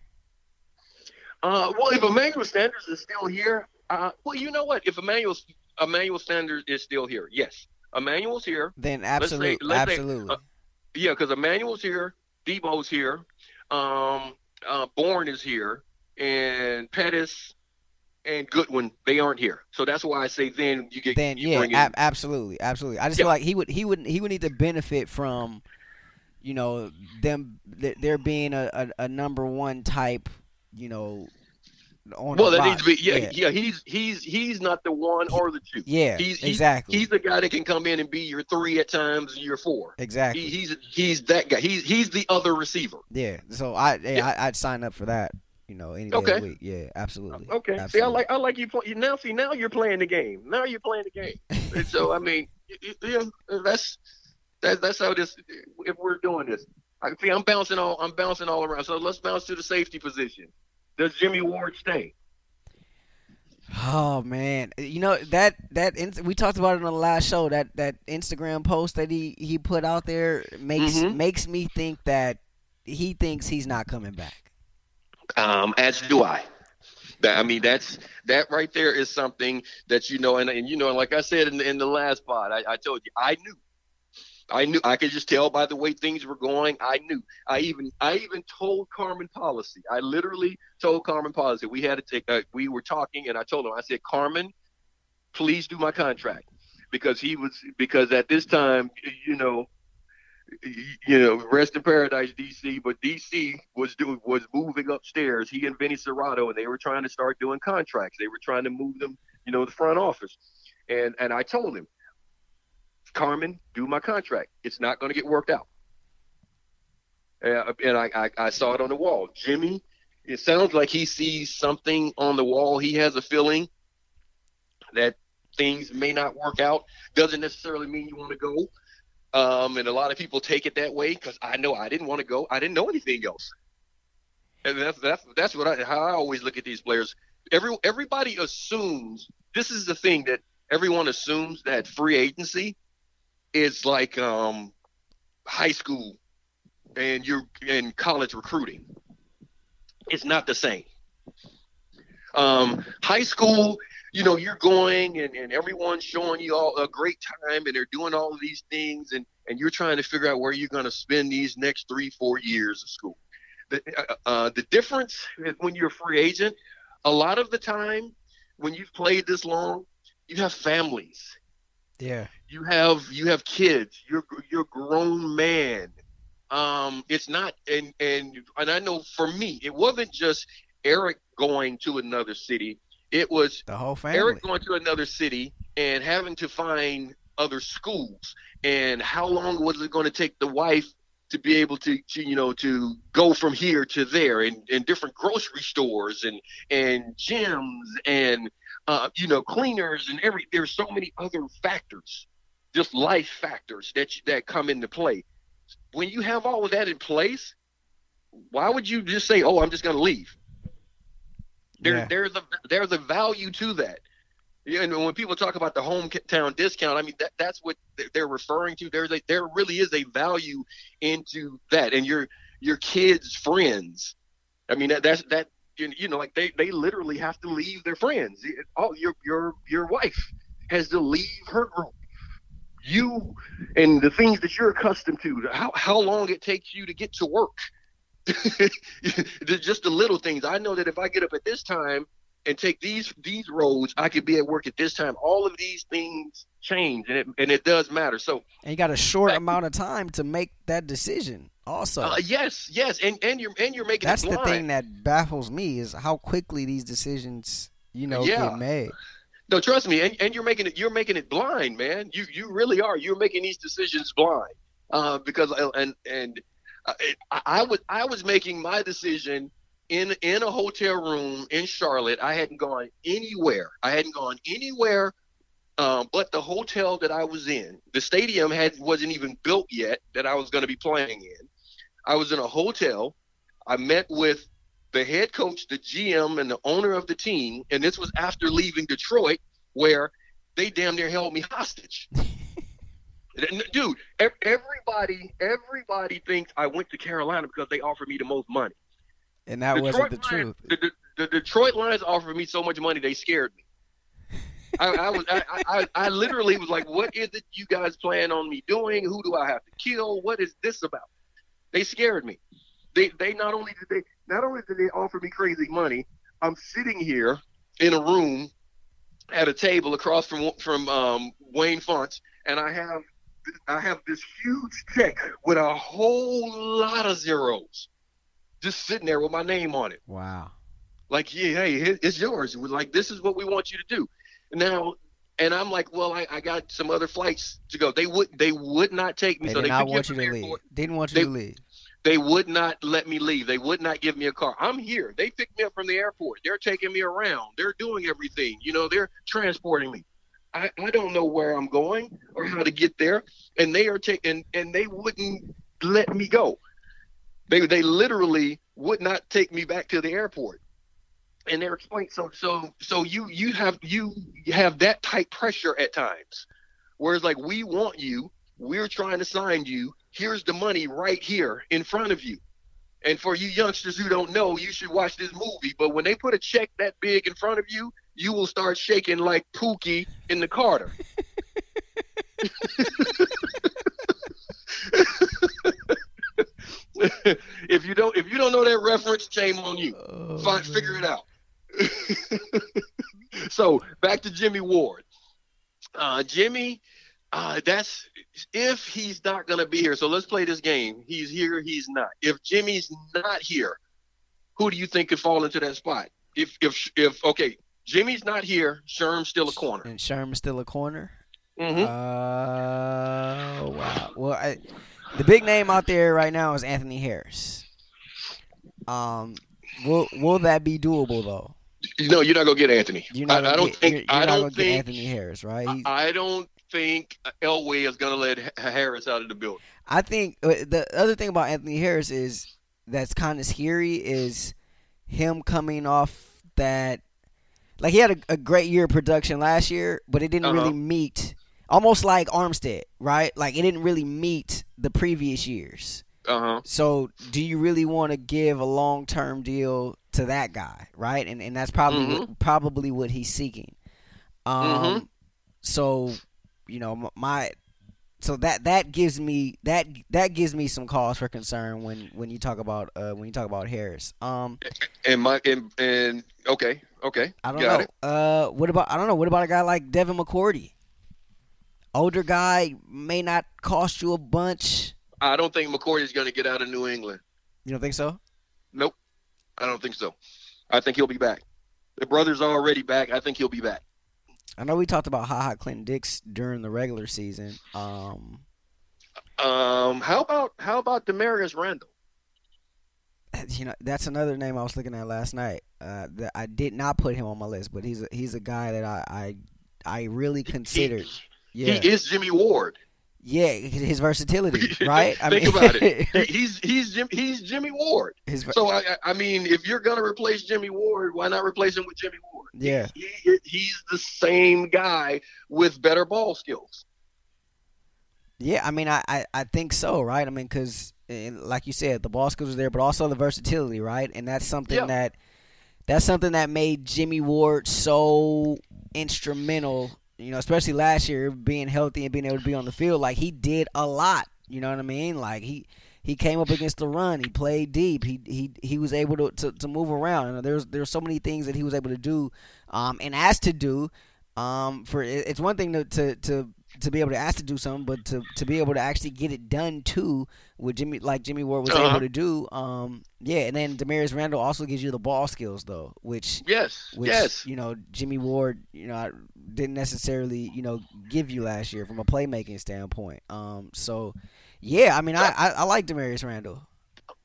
Uh, well, if Emmanuel Sanders is still here, uh, well, you know what? If Emmanuel Emmanuel Sanders is still here, yes, Emmanuel's here. Then absolutely, let's say, absolutely. uh, Yeah, because Emmanuel's here, Deebo's here, um, uh, Bourne is here, and Pettis and Goodwin, they aren't here. So that's why I say then you get then you yeah, ab- absolutely, absolutely. I just Yeah. feel like he would he would he would need to benefit from, you know, them th- there being a, a, a number one type, you know, on well, that needs to be yeah, yeah, yeah. He's he's he's not the one or the two. Yeah, he's, he's exactly, He's the guy that can come in and be your three at times, and your four. exactly. He, he's he's that guy. He's he's the other receiver. yeah, so I yeah, Yeah. I, I'd sign up for that. You know, any day of Okay. the week. Yeah, absolutely. Okay. See, I absolutely. like I like you play. Now, see, now you're playing the game. Now you're playing the game. and so, I mean, y- y- you know, that's that, that's how this. If we're doing this, I see. I'm bouncing all. I'm bouncing all around. So let's bounce to the safety position. Does Jimmy Ward stay? Oh man, you know that that we talked about it on the last show. That that Instagram post that he he put out there makes Mhm. makes me think that he thinks he's not coming back. Um, as do I. That I mean, that's that right there is something that you know, and and you know, and like I said in the, in the last pod, I, I told you, I knew, I knew, I could just tell by the way things were going. I knew. I even I even told Carmen Policy. I literally told Carmen Policy we had to take. Uh, we were talking, and I told him, I said, Carmen, please do my contract because he was because at this time, you know, you know, rest in paradise, DC. But DC was doing was moving upstairs. He and Vinny Cerrato, and they were trying to start doing contracts. They were trying to move them, you know, the front office. And and I told him, Carmen, do my contract. It's not going to get worked out. And I, I I saw it on the wall. Jimmy, it sounds like he sees something on the wall. He has a feeling that things may not work out. Doesn't necessarily mean you want to go. Um, and a lot of people take it that way because I know I didn't want to go. I didn't know anything else. And that's that's that's what I how I always look at these players. Every everybody assumes this is the thing that everyone assumes that free agency is like um, high school and you're in college recruiting. It's not the same. Um, high school, you know, you're going and, and everyone's showing you all a great time and they're doing all of these things and, and you're trying to figure out where you're going to spend these next three, four years of school. The, uh, uh, the difference is when you're a free agent, a lot of the time when you've played this long, you have families Yeah, you have you have kids. You're you're a grown man. Um it's not and and and i know for me it wasn't just eric going to another city. It was the whole family. eric going to another city and having to find other schools. And how long was it going to take the wife to be able to, to you know to go from here to there and, and different grocery stores and and gyms and uh, you know cleaners and every there's so many other factors just life factors that that come into play when you have all of that in place why would you just say oh i'm just going to leave there, Yeah. there's a there's a value to that yeah, and when people talk about the hometown discount, I mean that, that's what they're referring to. There's a there really is a value into that, and your your kids' friends. I mean that that's that you you know like they, they literally have to leave their friends. Oh, your your your wife has to leave her group. You and the things that you're accustomed to. How how long it takes you to get to work. Just the little things. I know that if I get up at this time and take these these roads, I could be at work at this time. All of these things change, and it and it does matter. So and you got a short Back- amount of time to make that decision. Also, uh, yes, yes, and and you're and you're making that's the thing that baffles me is how quickly these decisions, you know, Yeah. get made. No, trust me, and, and you're making it you're making it blind, man. You you really are. You're making these decisions blind. Uh, because uh, and and uh, I, I was I was making my decision in in a hotel room in Charlotte. I hadn't gone anywhere. I hadn't gone anywhere um, but the hotel that I was in. The stadium had wasn't even built yet that I was going to be playing in. I was in a hotel. I met with the head coach, the GM, and the owner of the team, and this was after leaving Detroit, where they damn near held me hostage. Dude, everybody, everybody thinks I went to Carolina because they offered me the most money. And that wasn't the Lions, truth. The, the, the Detroit Lions offered me so much money they scared me. I, I was I, I, I literally was like, what is it you guys plan on me doing? Who do I have to kill? What is this about? They scared me. They they not only did they not only did they offer me crazy money, I'm sitting here in a room at a table across from from um, Wayne Fontes, and I have I have this huge check with a whole lot of zeros, just sitting there with my name on it. Wow. Like, yeah, hey, it's yours. We're Like, this is what we want you to do. Now, and I'm like, well, I, I got some other flights to go. They would they would not take me. They so did they not want you to leave. airport. Didn't want you They- to leave. They would not let me leave. They would not give me a car. I'm here. They picked me up from the airport. They're taking me around. They're doing everything. You know, they're transporting me. I, I don't know where I'm going or how to get there. And they are taking and they wouldn't let me go. They they literally would not take me back to the airport. And they're explaining so so so you you have you have that tight pressure at times. Whereas like we want you, we're trying to sign you. Here's the money right here in front of you. And for you youngsters who don't know, you should watch this movie. But when they put a check that big in front of you, you will start shaking like Pookie in the Carter. if you don't if you don't know that reference, shame on you. Oh, Find, figure it out. so back to Jimmy Ward. Uh, Jimmy, uh, that's if he's not going to be here. So let's play this game. He's here. He's not. If Jimmy's not here, who do you think could fall into that spot? If if if okay, Jimmy's not here. Sherm's still a corner. And Sherm's still a corner. hmm Uh, wow. Well, I, the big name out there right now is Anthony Harris. Um, will will that be doable though? no, you're not gonna get Anthony. You're not I, I don't get, think. you're, you're I don't think. Anthony Harris, right? He's, I don't think Elway is gonna let Harris out of the building. I think uh, the other thing about Anthony Harris is that's kind of scary is him coming off that like he had a, a great year of production last year, but it didn't Uh-huh. really meet almost like Armstead, right? Like it didn't really meet the previous years. Uh huh. So, do you really want to give a long term deal to that guy, right? And and that's probably Mm-hmm. what, probably what he's seeking. Um, so you know my so that that gives me that that gives me some cause for concern when when you talk about uh when you talk about Harris. Um, And my and, and okay, okay, I don't got know. it. Uh, what about I don't know. What about a guy like Devin McCourty? Older guy may not cost you a bunch. I don't think McCourty is going to get out of New England. You don't think so? Nope, I don't think so. I think he'll be back. The brother's already back. I think he'll be back. I know we talked about Ha Ha Clinton Dix during the regular season. Um, Um, how about how about Damarious Randall? you know, that's another name I was looking at last night. Uh, that I did not put him on my list, but he's a, he's a guy that I I, I really considered. He, Yeah, he is Jimmy Ward. yeah, his versatility, right? Think about it. He's he's Jim, he's Jimmy Ward. his, So I I- I mean, if you're gonna replace Jimmy Ward, why not replace him with Jimmy Ward? Yeah, He, he's the same guy with better ball skills. yeah. I mean, I, I, I think so, right? I mean, because eh, like you said, the ball skills are there, but also the versatility, right? And that's something Yeah. that that's something that made Jimmy Ward so instrumental. You know, especially last year, being healthy and being able to be on the field, like he did a lot. You know what I mean? Like he he came up against the run. He played deep. He he he was able to to, to move around. And there's there's so many things that he was able to do, um, and asked to do. Um, for it's one thing to to to to be able to ask to do something, but to, to be able to actually get it done too, with Jimmy like Jimmy Ward was Uh-huh. able to do. Um, yeah, and then Damarious Randall also gives you the ball skills though, which Yes, which yes. you know Jimmy Ward, you know, didn't necessarily you know give you last year from a playmaking standpoint. Um, so yeah, I mean, I I, I like Damarious Randall.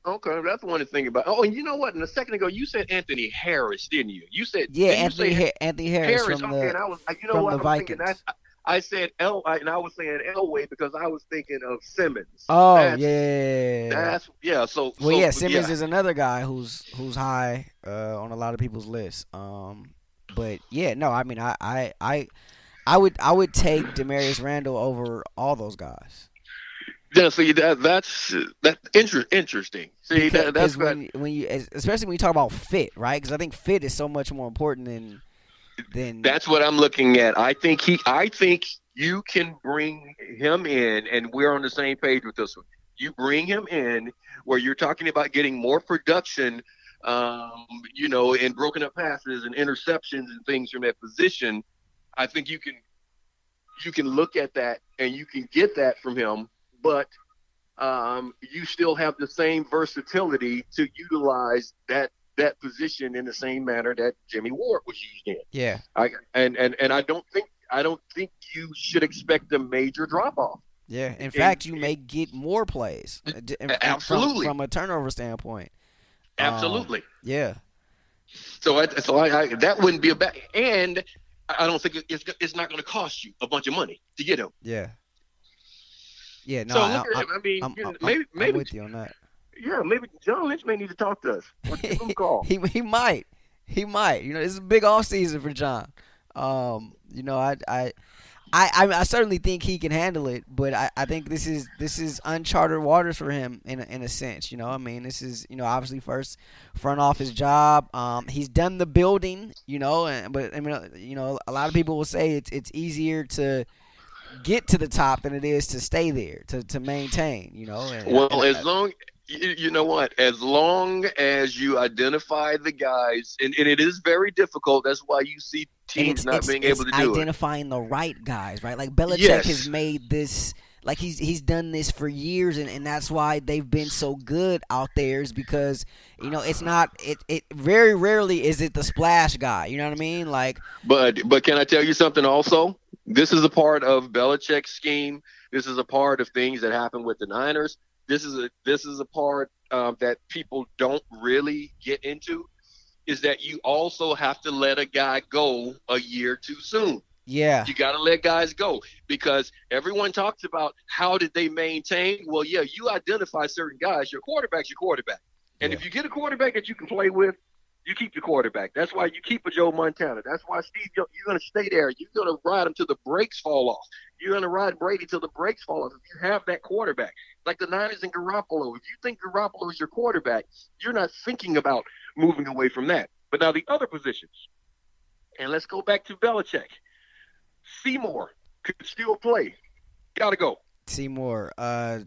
Okay, that's one to think about. Oh, and you know what? And a second ago, you said Anthony Harris, didn't you? You said Yeah, you Anthony say Ha- Anthony Harris, Harris. from okay, the and I was like, you know what? I'm thinking that's. I said L, and I was saying Elway because I was thinking of Simmons. oh That's- yeah. That's yeah. So Well, so, yeah, Simmons is another guy who's who's high uh, on a lot of people's lists. Um, but yeah, no, I mean, I, I, I, I would I would take Damarious Randall over all those guys. Yeah, see that that's that's inter- interesting. See Because, that, that's when when you especially when you talk about fit, right? Because I think fit is so much more important than than That's what I'm looking at. I think he. I think you can bring him in, and we're on the same page with this one. You bring him in where you're talking about getting more production um, you know, and broken up passes and interceptions and things from that position, I think you can you can look at that and you can get that from him, but um, you still have the same versatility to utilize that that position in the same manner that Jimmy Ward was used in. Yeah. I, and and and I don't think I don't think you should expect a major drop off. Yeah. In fact, you may get more plays. uh, in- from- Absolutely. From, a turnover standpoint. Um, Absolutely. Yeah. So I, so I, I that wouldn't be a bad and I don't think it's it's not going to cost you a bunch of money to get him. Yeah. Yeah. No. so I, look at I, him. I mean, I'm, you know, I'm- maybe I'm maybe with you on that. yeah, maybe John Lynch may need to talk to us. Give him a call. he he might. He might. You know, this is a big off season for John. Um, you know, I I I, I, I certainly think he can handle it, but I, I think this is this is uncharted waters for him in a, in a sense. You know, I mean, this is you know obviously first front office job. Um, he's done the building, you know, and, but I mean, you know, a lot of people will say it's it's easier to get to the top than it is to stay there to, to maintain. You know, and, Well, and- as long you, know what, as long as you identify the guys, and, and it is very difficult. That's why you see teams it's, not it's- being it's able to do it. identifying the right guys, right? Like Belichick Yes. has made this like he's he's done this for years and, and that's why they've been so good out there is because you know it's not it, it very rarely is it the splash guy you know what i mean like But but can I tell you something also? This is a part of Belichick's scheme. This is a part of things that happen with the Niners. This is a this is a part um, that people don't really get into. Is that you also have to let a guy go a year too soon. yeah You got to let guys go because everyone talks about how did they maintain. Well, yeah, you identify certain guys. Your quarterback's your quarterback, and Yeah. if you get a quarterback that you can play with, you keep your quarterback. That's why you keep a Joe Montana. That's why Steve, you're, you're going to stay there. You're going to ride him till the brakes fall off. You're going to ride Brady till the brakes fall off. If you have that quarterback, like the Niners and Garoppolo, if you think Garoppolo is your quarterback, you're not thinking about moving away from that. But now the other positions, and let's go back to Belichick. Seymour could still play. Got to go. Seymour uh,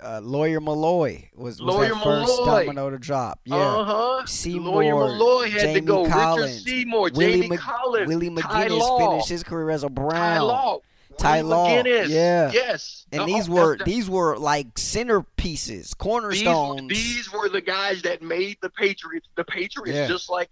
uh lawyer milloy was, was Lawyer that first domino to drop yeah Uh huh. Seymour, Lawyer Milloy had to Jamie go. Collins, Richard Seymour, Willie Jamie Mc- Collins, willie mcginest finished his career as a Brown. Ty Law, Ty Law, McGinest. yeah. Yes. and Uh, these were that's- these were like centerpieces, cornerstones. these were the guys that made the Patriots the Patriots Yeah. just like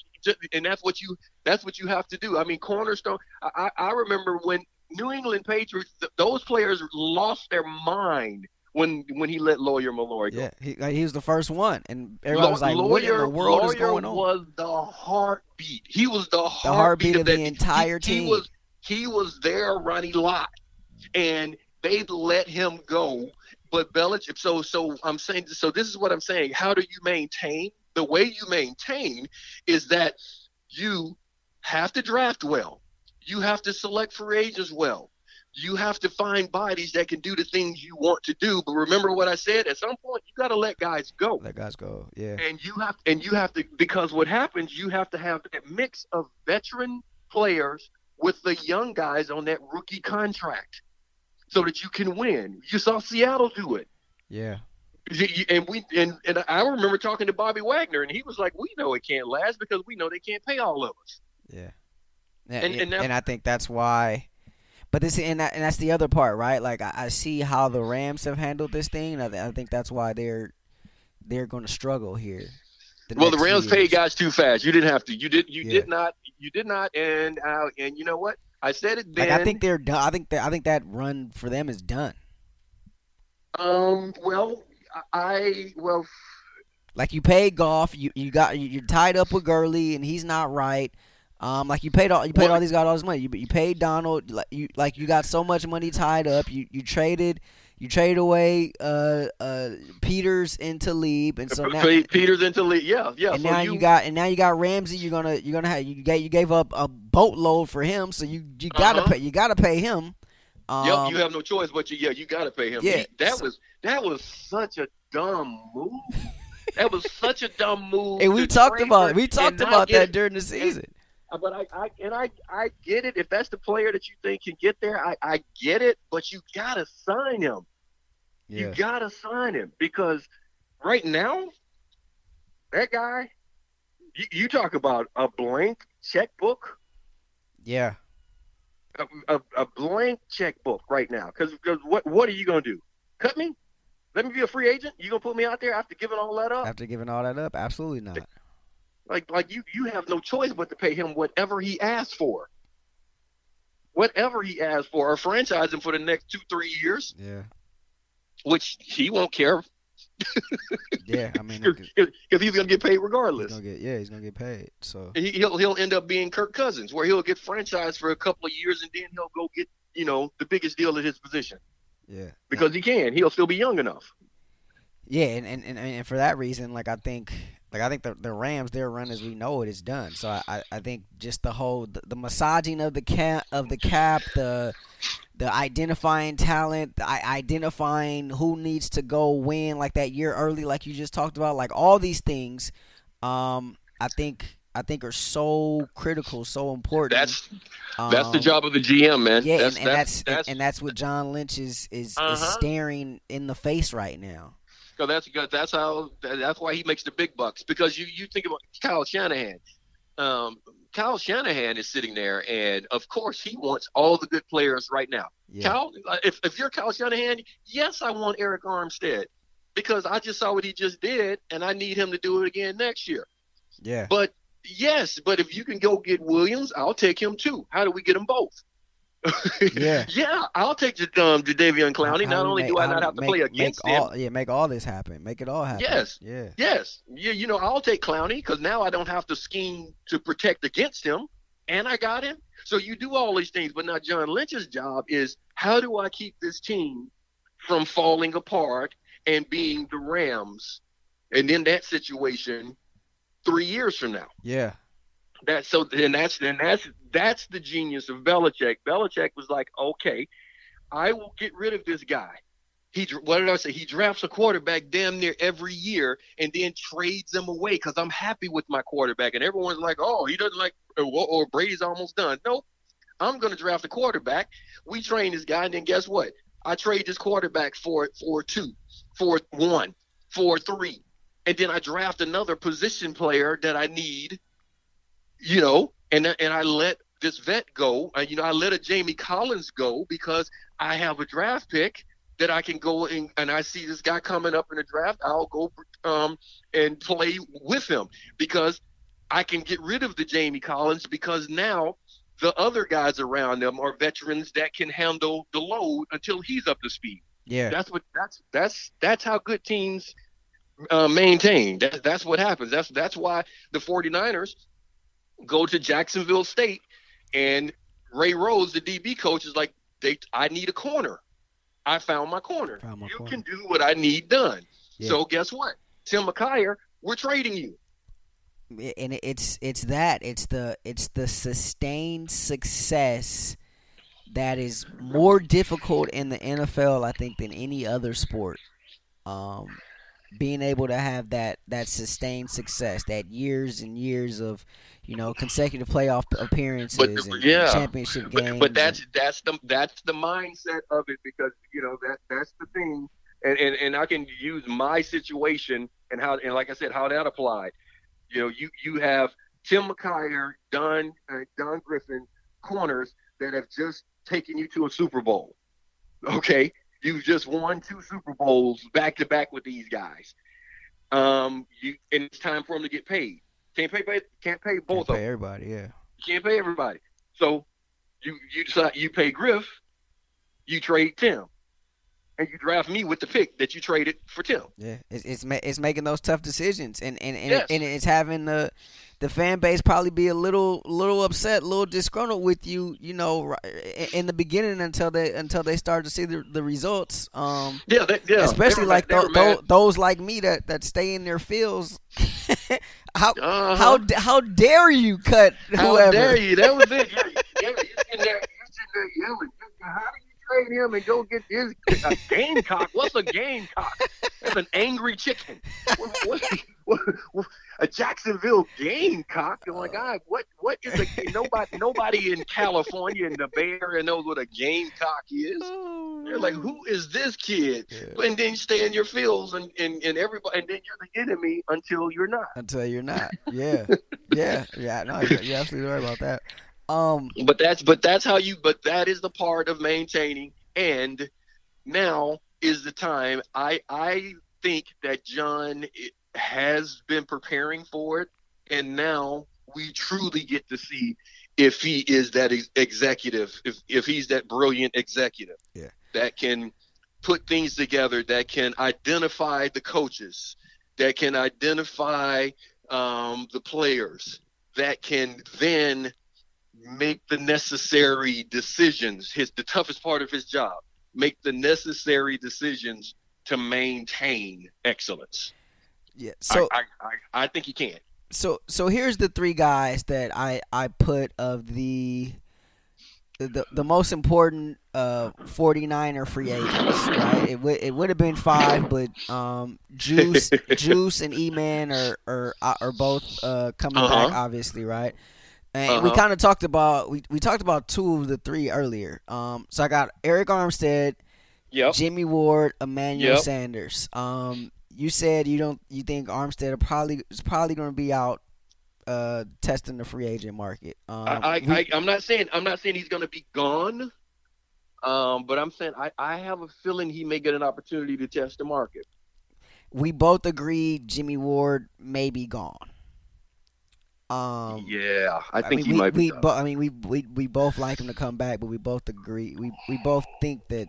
and that's what you that's what you have to do. I mean cornerstone I I remember when New England Patriots th- those players lost their mind when when he let Lawyer Milloy go. yeah, he, uh, he was the first one, and everybody was like, lawyer, "What in the world lawyer is going on?" was the heartbeat. He was the heartbeat, heartbeat of that- the entire he, team. He was he was their Ronnie Lott, and they let him go. But Belichick. So so I'm saying. So this is what I'm saying. How do you maintain? The way you maintain is that you have to draft well. You have to select for age as well. You have to find bodies that can do the things you want to do. But remember what I said. At some point, you got to let guys go Let guys go. Yeah, and you have and you have to because what happens you have to have that mix of veteran players with the young guys on that rookie contract so that you can win you saw seattle do it yeah, and we and, and i remember talking to bobby wagner and he was like we know it can't last because we know they can't pay all of us yeah. And- and, and I think that's why. But this and that, and that's the other part, right? Like I, I see how the Rams have handled this thing. I, th- I think that's why they're they're going to struggle here. well the next few rams paid guys too fast you didn't have to you did you Yeah. did not you did not and uh, and you know what i said it then Like I think they're done. I think that I think that run for them is done. um well i well Like you paid Goff, you you got you- you're tied up with Gurley, and he's not right. Um, like you paid all you paid Well- all these guys all this money. You you paid Donald like you like you got so much money tied up. You you traded you traded away uh uh Peters into Talib, and so now Peters into league. Yeah, yeah. and so now you, got and now you got Ramsey. You're gonna you're gonna have you gave you gave up a boatload for him, so you you gotta Uh-huh. pay you gotta pay him. Um, Yep, you have no choice, but you, yeah, you got to pay him. Yeah, He- that so- was that was such a dumb move. that was such a dumb move. and we talked about we talked about that during the season. Uh, But I, I and I, I get it. If that's the player that you think can get there, I, I get it. But you gotta sign him. You gotta sign him because right now, that guy You, you talk about a blank checkbook. Yeah. A, a, a blank checkbook right now. Because what what are you gonna do? Cut me? Let me be a free agent? You gonna put me out there after giving all that up? After giving all that up, absolutely not. Like like you you have no choice but to pay him whatever he asks for. Whatever he asks for, or franchise him for the next two three years, Yeah. which he won't care Yeah. I mean, because he's gonna get paid he's regardless. gonna get yeah, he's gonna get paid. So He, he'll he'll end up being Kirk Cousins, where he'll get franchised for a couple of years and then he'll go get you know the biggest deal at his position yeah. because he can. He'll still be young enough. Yeah, and, and, and, and for that reason, like I think, like I think the the Rams, their run as we know it is done. So I, I, I think just the whole the, the massaging of the cap of the cap, the the identifying talent, the identifying who needs to go win like that year early, like you just talked about, like all these things, um, I think I think are so critical, so important. That's that's the Um, job of the GM, man. Yeah, that's, and, and that's, that's and that's what John Lynch is is, is Uh-huh. staring in the face right now. So that's good. That's how. That's why he makes the big bucks. Because you you think about Kyle Shanahan. Um, Kyle Shanahan is sitting there, and of course he wants all the good players right now. Yeah. Kyle, if if you're Kyle Shanahan, yes, I want Arik Armstead because I just saw what he just did, and I need him to do it again next year. Yeah. But yes, but if you can go get Williams, I'll take him too. How do we get them both? Yeah. yeah, I'll take the um, Jadeveon Clowney. Not only make- do I not have to make- play against make him, all, yeah, make all this happen. Make it all happen. Yes. Yeah. Yes, yeah, you know, I'll take Clowney because now I don't have to scheme to protect against him, and I got him. So you do all these things, but now John Lynch's job is how do I keep this team from falling apart and being the Rams, and in that situation, three years from now. Yeah. That so then that's then that's that's the genius of Belichick. Belichick was like, okay, I will get rid of this guy. He what did I say? He drafts a quarterback damn near every year and then trades them away because I'm happy with my quarterback. And everyone's like, oh, he doesn't like or, or Brady's almost done. Nope, I'm gonna draft a quarterback. We train this guy, and then guess what? I trade this quarterback for for two, for one, for three, and then I draft another position player that I need you know, and and I let this vet go. Uh, you know, I let a Jamie Collins go because I have a draft pick that I can go and and I see this guy coming up in the draft. I'll go um and play with him because I can get rid of the Jamie Collins because now the other guys around them are veterans that can handle the load until he's up to speed. Yeah. That's what that's that's that's how good teams uh, maintain. That, that's what happens. That's that's why the 49ers go to Jacksonville State and Ray Rhodes, the DB coach, is like, they I need a corner. I found my corner. Found my you corner. can do what I need done. Yeah. So guess what? Tim McKyer, we're trading you. and it's it's that it's the it's the sustained success that is more difficult in the NFL I think than any other sport. Um, being able to have that that sustained success, that years and years of you know consecutive playoff appearances But, and yeah. championship games. But, but that's and- that's the that's the mindset of it because you know that that's the thing, and, and and I can use my situation and how and like I said how that applied. You know, you you have Tim McKyer, Don uh, Don Griffin, corners that have just taken you to a Super Bowl. Okay, you've just won two Super Bowls back to back with these guys. Um, you and it's time for them to get paid. Can't pay, pay can't pay Can't both of pay everybody. Yeah, You can't pay everybody. So you you decide you pay Griff, you trade Tim, and you draft me with the pick that you traded for Tim. yeah. It's it's, ma- it's making those tough decisions, and and and, Yes. and it's having the the fan base probably be a little little upset, a little disgruntled with you. You know, in the beginning until they until they start to see the the results. Um, Yeah, that, yeah. especially They were like tho- they those like me that, that stay in their fields. how. Uh-huh. how how dare you cut How whoever? dare you? That was it. Yeah, yeah, you're sitting there, you're sitting there yelling. How do you trade him and go get his a gamecock? What's a gamecock? That's an angry chicken. What, what, a Jacksonville Gamecock. Oh my God, what what is a nobody nobody in California in the Bay Area knows what a Gamecock is. Oh, They're like, who is this kid? Yeah. And then you stay in your fields and, and, and everybody and then you're the enemy until you're not. Until you're not. Yeah. yeah. Yeah. No, you're absolutely right about that. Um But that's but that's how you but that is the part of maintaining and now is the time I I think that John has been preparing for it, and now we truly get to see if he is that ex- executive, if if he's that brilliant executive yeah. that can put things together, that can identify the coaches, that can identify um, the players, that can then make the necessary decisions. His the toughest part of his job, make the necessary decisions to maintain excellence. Yeah. So I, I, I, I think he can. So so here's the three guys that I I put of the the, the most important uh 49er free agents, right? It would it would have been five, but um Juice Juice and E-Man are are are both uh coming uh-huh. back obviously, right? And uh-huh. we kind of talked about we, we talked about two of the three earlier. Um so I got Arik Armstead, yep. Jimmy Ward, Emmanuel yep. Sanders. Um you said you don't you think Armstead are probably is probably going to be out uh, testing the free agent market. Um, I, I, am not saying I'm not saying he's going to be gone, um, but I'm saying I, I have a feeling he may get an opportunity to test the market. We both agree Jimmy Ward may be gone. Um, yeah, I think I mean, he we, might be. We, bo- I mean, we, we we both like him to come back, but we both agree. We we both think that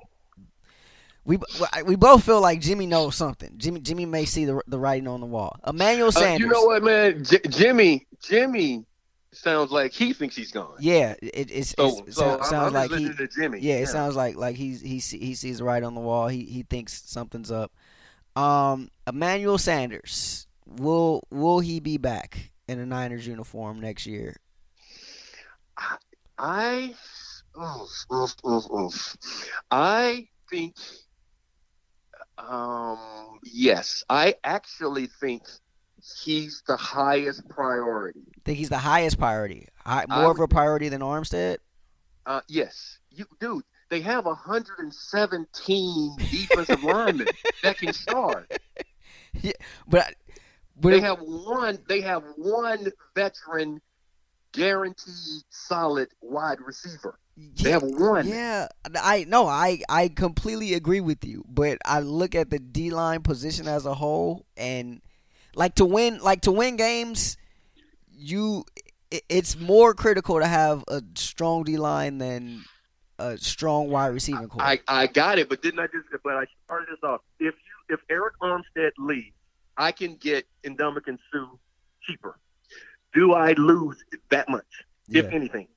we we both feel like Jimmy knows something. Jimmy Jimmy may see the the writing on the wall. Emmanuel Sanders. Uh, you know what, man? J- Jimmy Jimmy sounds like he thinks he's gone. Yeah, it it's, so, it's, so sounds like he. Jimmy. Yeah, it yeah. sounds like like he's he he sees the writing on the wall. He he thinks something's up. Um, Emmanuel Sanders will will he be back in a Niners uniform next year? I, I oof, oof, oof, oof. I think um, yes, I actually think he's the highest priority. Think he's the highest priority? High, more of a priority than Armstead? Uh, yes, you, dude. They have 117 defensive linemen that can start. Yeah, but, but they have one. They have one veteran, guaranteed solid wide receiver. They have one. Yeah, I no, I I completely agree with you. But I look at the D line position as a whole, and like to win, like to win games, you it's more critical to have a strong D line than a strong wide receiving core. I, I got it, but didn't I just? But I started this off. If you if Arik Armstead leaves, I can get Ndamukong Suh cheaper. Do I lose that much, yeah. if anything?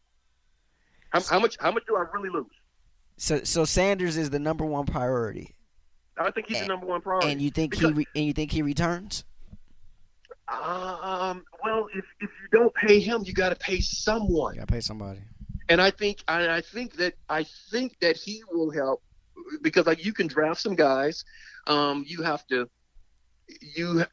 How, how much? How much do I really lose? So, so Sanders is the number one priority. I think he's and, the number one priority. And you think because, he re, and you think he returns? Um. Well, if if you don't pay him, you got to pay someone. You got to pay somebody. And I think and I think that I think that he will help because like you can draft some guys. Um. You have to. You.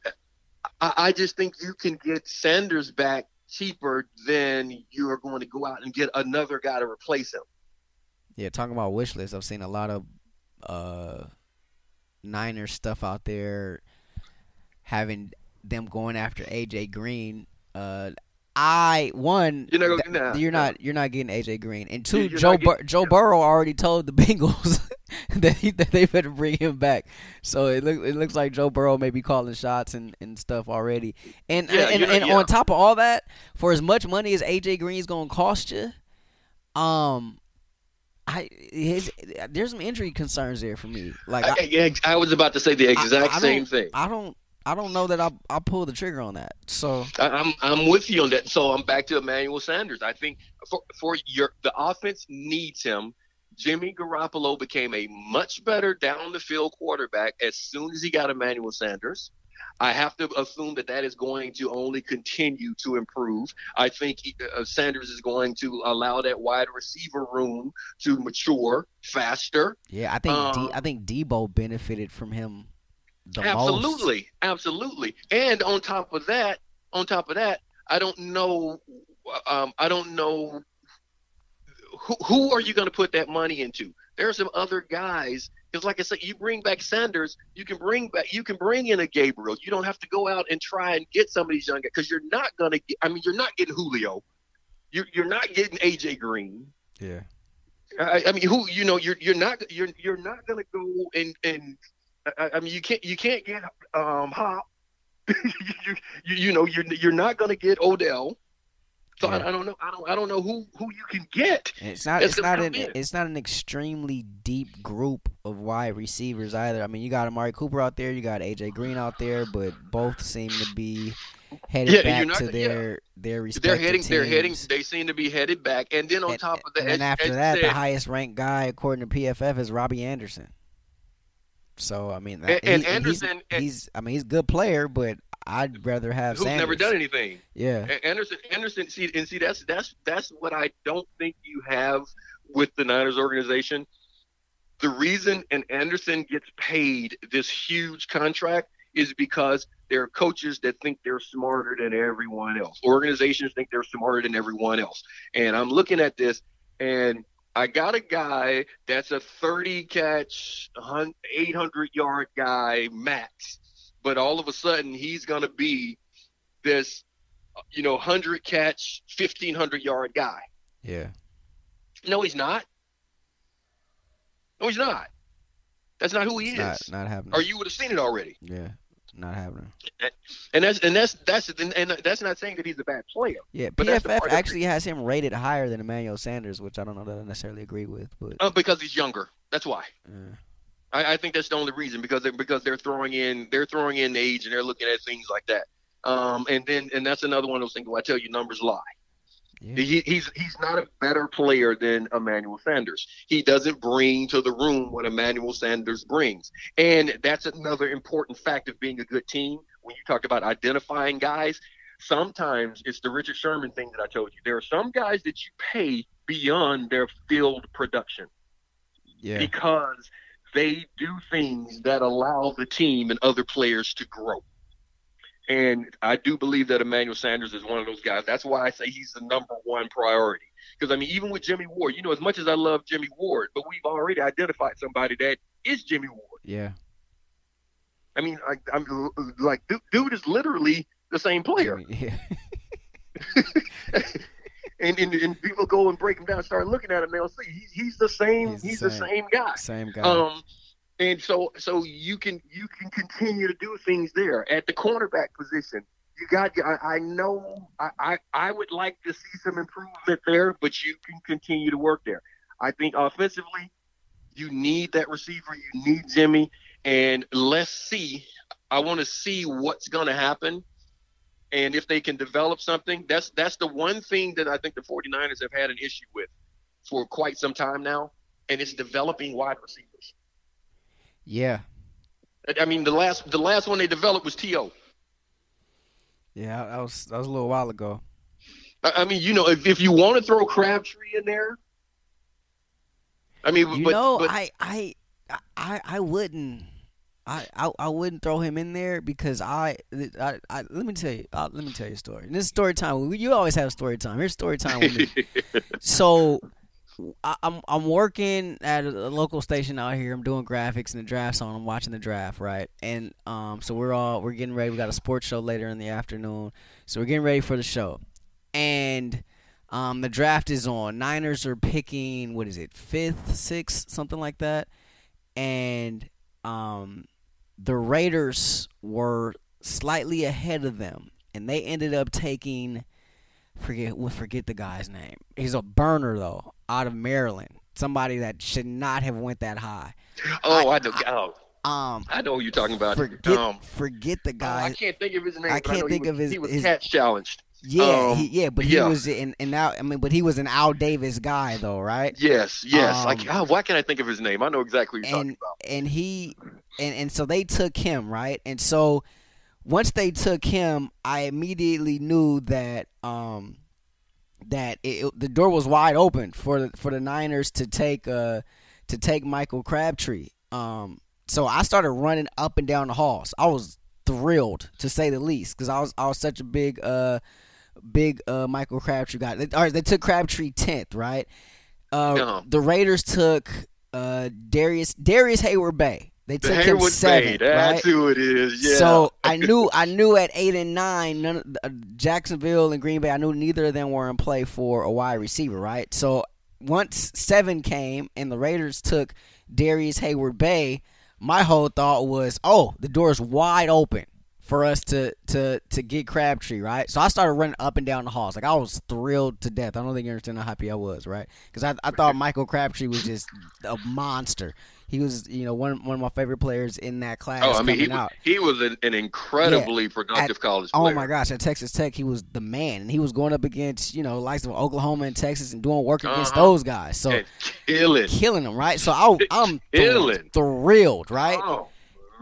I, I just think you can get Sanders back cheaper than you are going to go out and get another guy to replace him. Yeah, talking about wish lists, I've seen a lot of uh Niners stuff out there having them going after AJ Green. Uh I one you're not, th- you're not you're not getting AJ Green, and 2 Joe Bur- Joe Burrow already told the Bengals that, he, that they better bring him back. So it looks it looks like Joe Burrow may be calling shots and, and stuff already. And yeah, and, and, yeah. on top of all that, for as much money as AJ Green's gonna cost you, um, I his there's some injury concerns there for me. Like I, I, I was about to say the exact I, same thing. I don't I don't know that I I pull the trigger on that. So I'm I'm with you on that. So I'm back to Emmanuel Sanders. I think for for your the offense needs him. Jimmy Garoppolo became a much better down the field quarterback as soon as he got Emmanuel Sanders. I have to assume that that is going to only continue to improve. I think uh, Sanders is going to allow that wide receiver room to mature faster. Yeah, I think um, D, I think Deebo benefited from him the absolutely, most. absolutely. And on top of that, on top of that, I don't know. Um, I don't know who, who are you going to put that money into. There are some other guys because, like I said, you bring back Sanders, you can bring back, you can bring in a Gabriel. You don't have to go out and try and get some of these young guys because you're not going to get. I mean, you're not getting Julio. You're you're not getting AJ Green. Yeah. I, I mean, who you know, you're you're not you're you're not going to go and and I, I mean, you can't you can't get um Hop. you, you you know you're you're not going to get Odell. So Yeah. I, I don't know. I don't. I don't know who who you can get. It's not. It's not an. in. It's not an extremely deep group of wide receivers either. I mean, you got Amari Cooper out there. You got AJ Green out there, but both seem to be headed Yeah, back not- to yeah. their their They're respective heading. They're heading. They seem to be headed back. And then on and, top of that, and as- after as that, the highest ranked guy according to PFF is Robbie Anderson. So I mean, And- and he- Anderson- he's, he's I mean he's a good player, but I'd rather have who's Sanders. never done anything. Yeah, A- Anderson, Anderson, see, and see, that's that's that's what I don't think you have with the Niners organization. The reason an Anderson gets paid this huge contract is because there are coaches that think they're smarter than everyone else. Organizations think they're smarter than everyone else. And I'm looking at this, and I got a guy that's a 30 catch, 800 yard guy max, but all of a sudden he's going to be this you know, 100 catch, 1500 yard guy. yeah, No, he's not. No, he's not. That's not who he it's is. not not happening. or you would have seen it already. yeah, not happening. And that's and that's that's and, that's not saying that he's a bad player. Yeah, But PFF actually has him rated higher than Emmanuel Sanders, which I don't know that I necessarily agree with, but Uh, because he's younger. That's why. uh, I, I think that's the only reason because they're, because they're throwing in they're throwing in age and they're looking at things like that. Um, and then and that's another one of those things. Where I tell you, numbers lie. Yeah, He, he's he's not a better player than Emmanuel Sanders. He doesn't bring to the room what Emmanuel Sanders brings, and that's another important fact of being a good team. When you talk about identifying guys, sometimes it's the Richard Sherman thing that I told you. There are some guys that you pay beyond their field production yeah, because they do things that allow the team and other players to grow. And I do believe that Emmanuel Sanders is one of those guys. That's why I say he's the number one priority. Because I mean, even with Jimmy Ward, you know, as much as I love Jimmy Ward, but we've already identified somebody that is Jimmy Ward. yeah. I mean, I, I'm like, dude, dude is literally the same player. Yeah, and, and and people go and break him down, start looking at him, they'll see he's, he's the same. He's He's, the the same. same guy. same guy. Um, and so so you can you can continue to do things there at the cornerback position. You got I, I know I, I I would like to see some improvement there, but you can continue to work there. I think offensively, you need that receiver. You need Jimmy, and let's see. I want to see what's going to happen. And if they can develop something, that's that's the one thing that I think the 49ers have had an issue with for quite some time now, and it's developing wide receivers. Yeah, I mean, the last the last one they developed was To. yeah. That was that was a little while ago. I mean, you know, if, if you want to throw Crabtree in there, I mean, You but, know, but I, I, I, I wouldn't. I, I, I wouldn't throw him in there because I, I, I let me tell you, uh, let me tell you a story. And this is story time. You always have story time. Here's story time with me. so I, I'm I'm working at a, a local station out here. I'm doing graphics and the draft's on. I'm watching the draft, right? And um, so we're all we're getting ready. We got a sports show later in the afternoon, so we're getting ready for the show, and um, the draft is on. Niners are picking what is it, fifth, sixth, something like that, and um, the Raiders were slightly ahead of them, and they ended up taking forget well, forget the guy's name. He's a burner though, out of Maryland. Somebody that should not have went that high. oh, I, know. Oh, Um, I know who you're talking about. forget um, forget the oh, I can't think of his name. I can't think was- of his- He was his- catch challenged. yeah, um, he, yeah, but he yeah. was in and now I mean, but he was an Al Davis guy though, right? Yes, yes. like, Um, oh, why can't I think of his name? I know exactly who you're talking and about. and he and and so they took him right and so once they took him i immediately knew that um that it, it- the door was wide open for the, for the niners to take uh to take michael crabtree um so I started running up and down the halls. I was thrilled to say the least because I was I was such a big uh big uh Michael Crabtree guy. They, all right, they took Crabtree tenth, right? Uh, Yeah. The Raiders took uh Darrius Darrius Hayward Bay. They The took him Heyward-Bey, seventh, that's right? who it is. Yeah. So I knew I knew at eight and nine, none of, uh, Jacksonville and Green Bay. I knew neither of them were in play for a wide receiver, right? So once seven came and the Raiders took Darrius Hayward Bay, my whole thought was, oh, the door is wide open for us to to to get Crabtree, right? So I started running up and down the halls, like I was thrilled to death. I don't think you understand how happy I was, right? Because I I thought Michael Crabtree was just a monster. He was, you know, one one of my favorite players in that class oh, I mean, he, out. he was an, an incredibly productive college Oh my gosh, at Texas Tech, he was the man, and he was going up against you know likes of Oklahoma and Texas and doing work against Uh-huh. those guys. So And killing. killing them, right? So I, I'm thr- Killing. thrilled, right? Oh,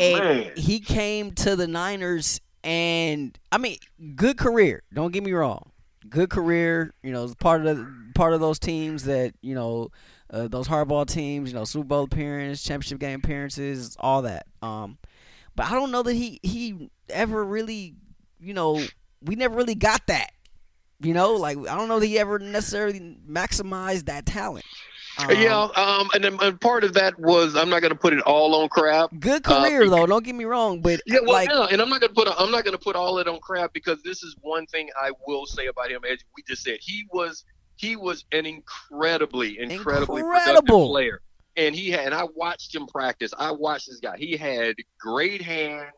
and man. he came to the Niners, and I mean, good career. Don't get me wrong, good career. You know, part of the, part of those teams that you know, uh, those hardball teams. You know, Super Bowl appearances, championship game appearances, all that. Um, but I don't know that he he ever really, you know, we never really got that. You know, like I don't know that he ever necessarily maximized that talent. Um, yeah, um, and and part of that was I'm not going to put it all on crap. Good Uh, career though. Don't get me wrong, but Yeah, well, like yeah, and I'm not going to put I'm not going to put all it on crap because this is one thing I will say about him. As we just said, he was he was an incredibly, incredibly productive Incredible. player, and he had. And I watched him practice. I watched this guy. He had great hands.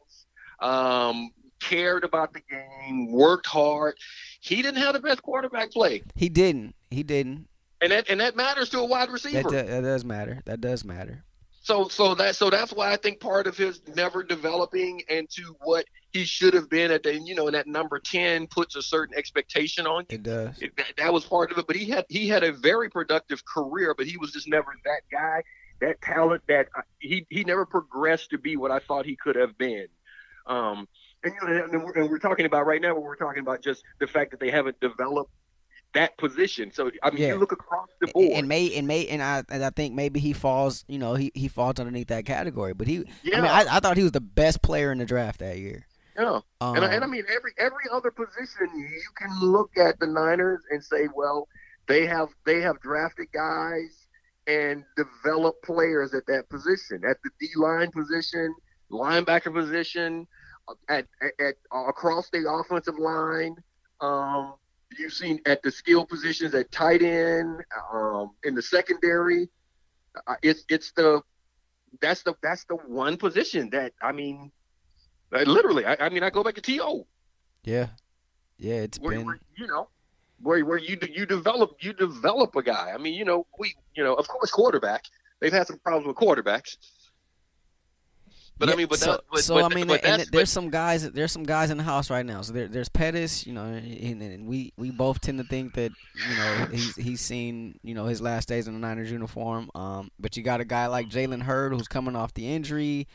Um, cared about the game, worked hard. He didn't have the best quarterback play, he didn't. He didn't. and that and that matters to a wide That, receiver. do- that does matter. That does matter. So so that so that's why I think part of his never developing into what he should have been at the you know in that number ten puts a certain expectation on you. It does. It- that, that was part of it. But he had he had a very productive career, but he was just never that guy, that talent that I- he he never progressed to be what I thought he could have been. Um, and you know, and we're, and we're talking about right now, we're talking about just the fact that they haven't developed that position. So I mean, Yeah. you look across the board. And may and may and I and I think maybe he falls. You know, he he falls underneath that category. But he. yeah, I mean, I, I thought he was the best player in the draft that year. Yeah. Um, And I, and I mean, every every other position, you can look at the Niners and say, well, they have they have drafted guys and developed players at that position, at the D line position, linebacker position, uh, at at, at uh, across the offensive line. Um, you've seen at the skill positions at tight end, um, in the secondary. Uh, it's it's the that's the that's the one position that I mean, uh, literally. I, I mean, I go back to To yeah, yeah. It's where, been. where you know where where you you develop you develop a guy. I mean, you know, we you know, of course, quarterback. They've had some problems with quarterbacks. But I mean, but so, that, but, so but, I mean, but and there's some guys. There's some guys in the house right now. So there, there's Pettis, you know, and, and we we both tend to think that you know he's he's seen you know his last days in the Niners uniform. Um, but you got a guy like Jalen Hurd who's coming off the injury.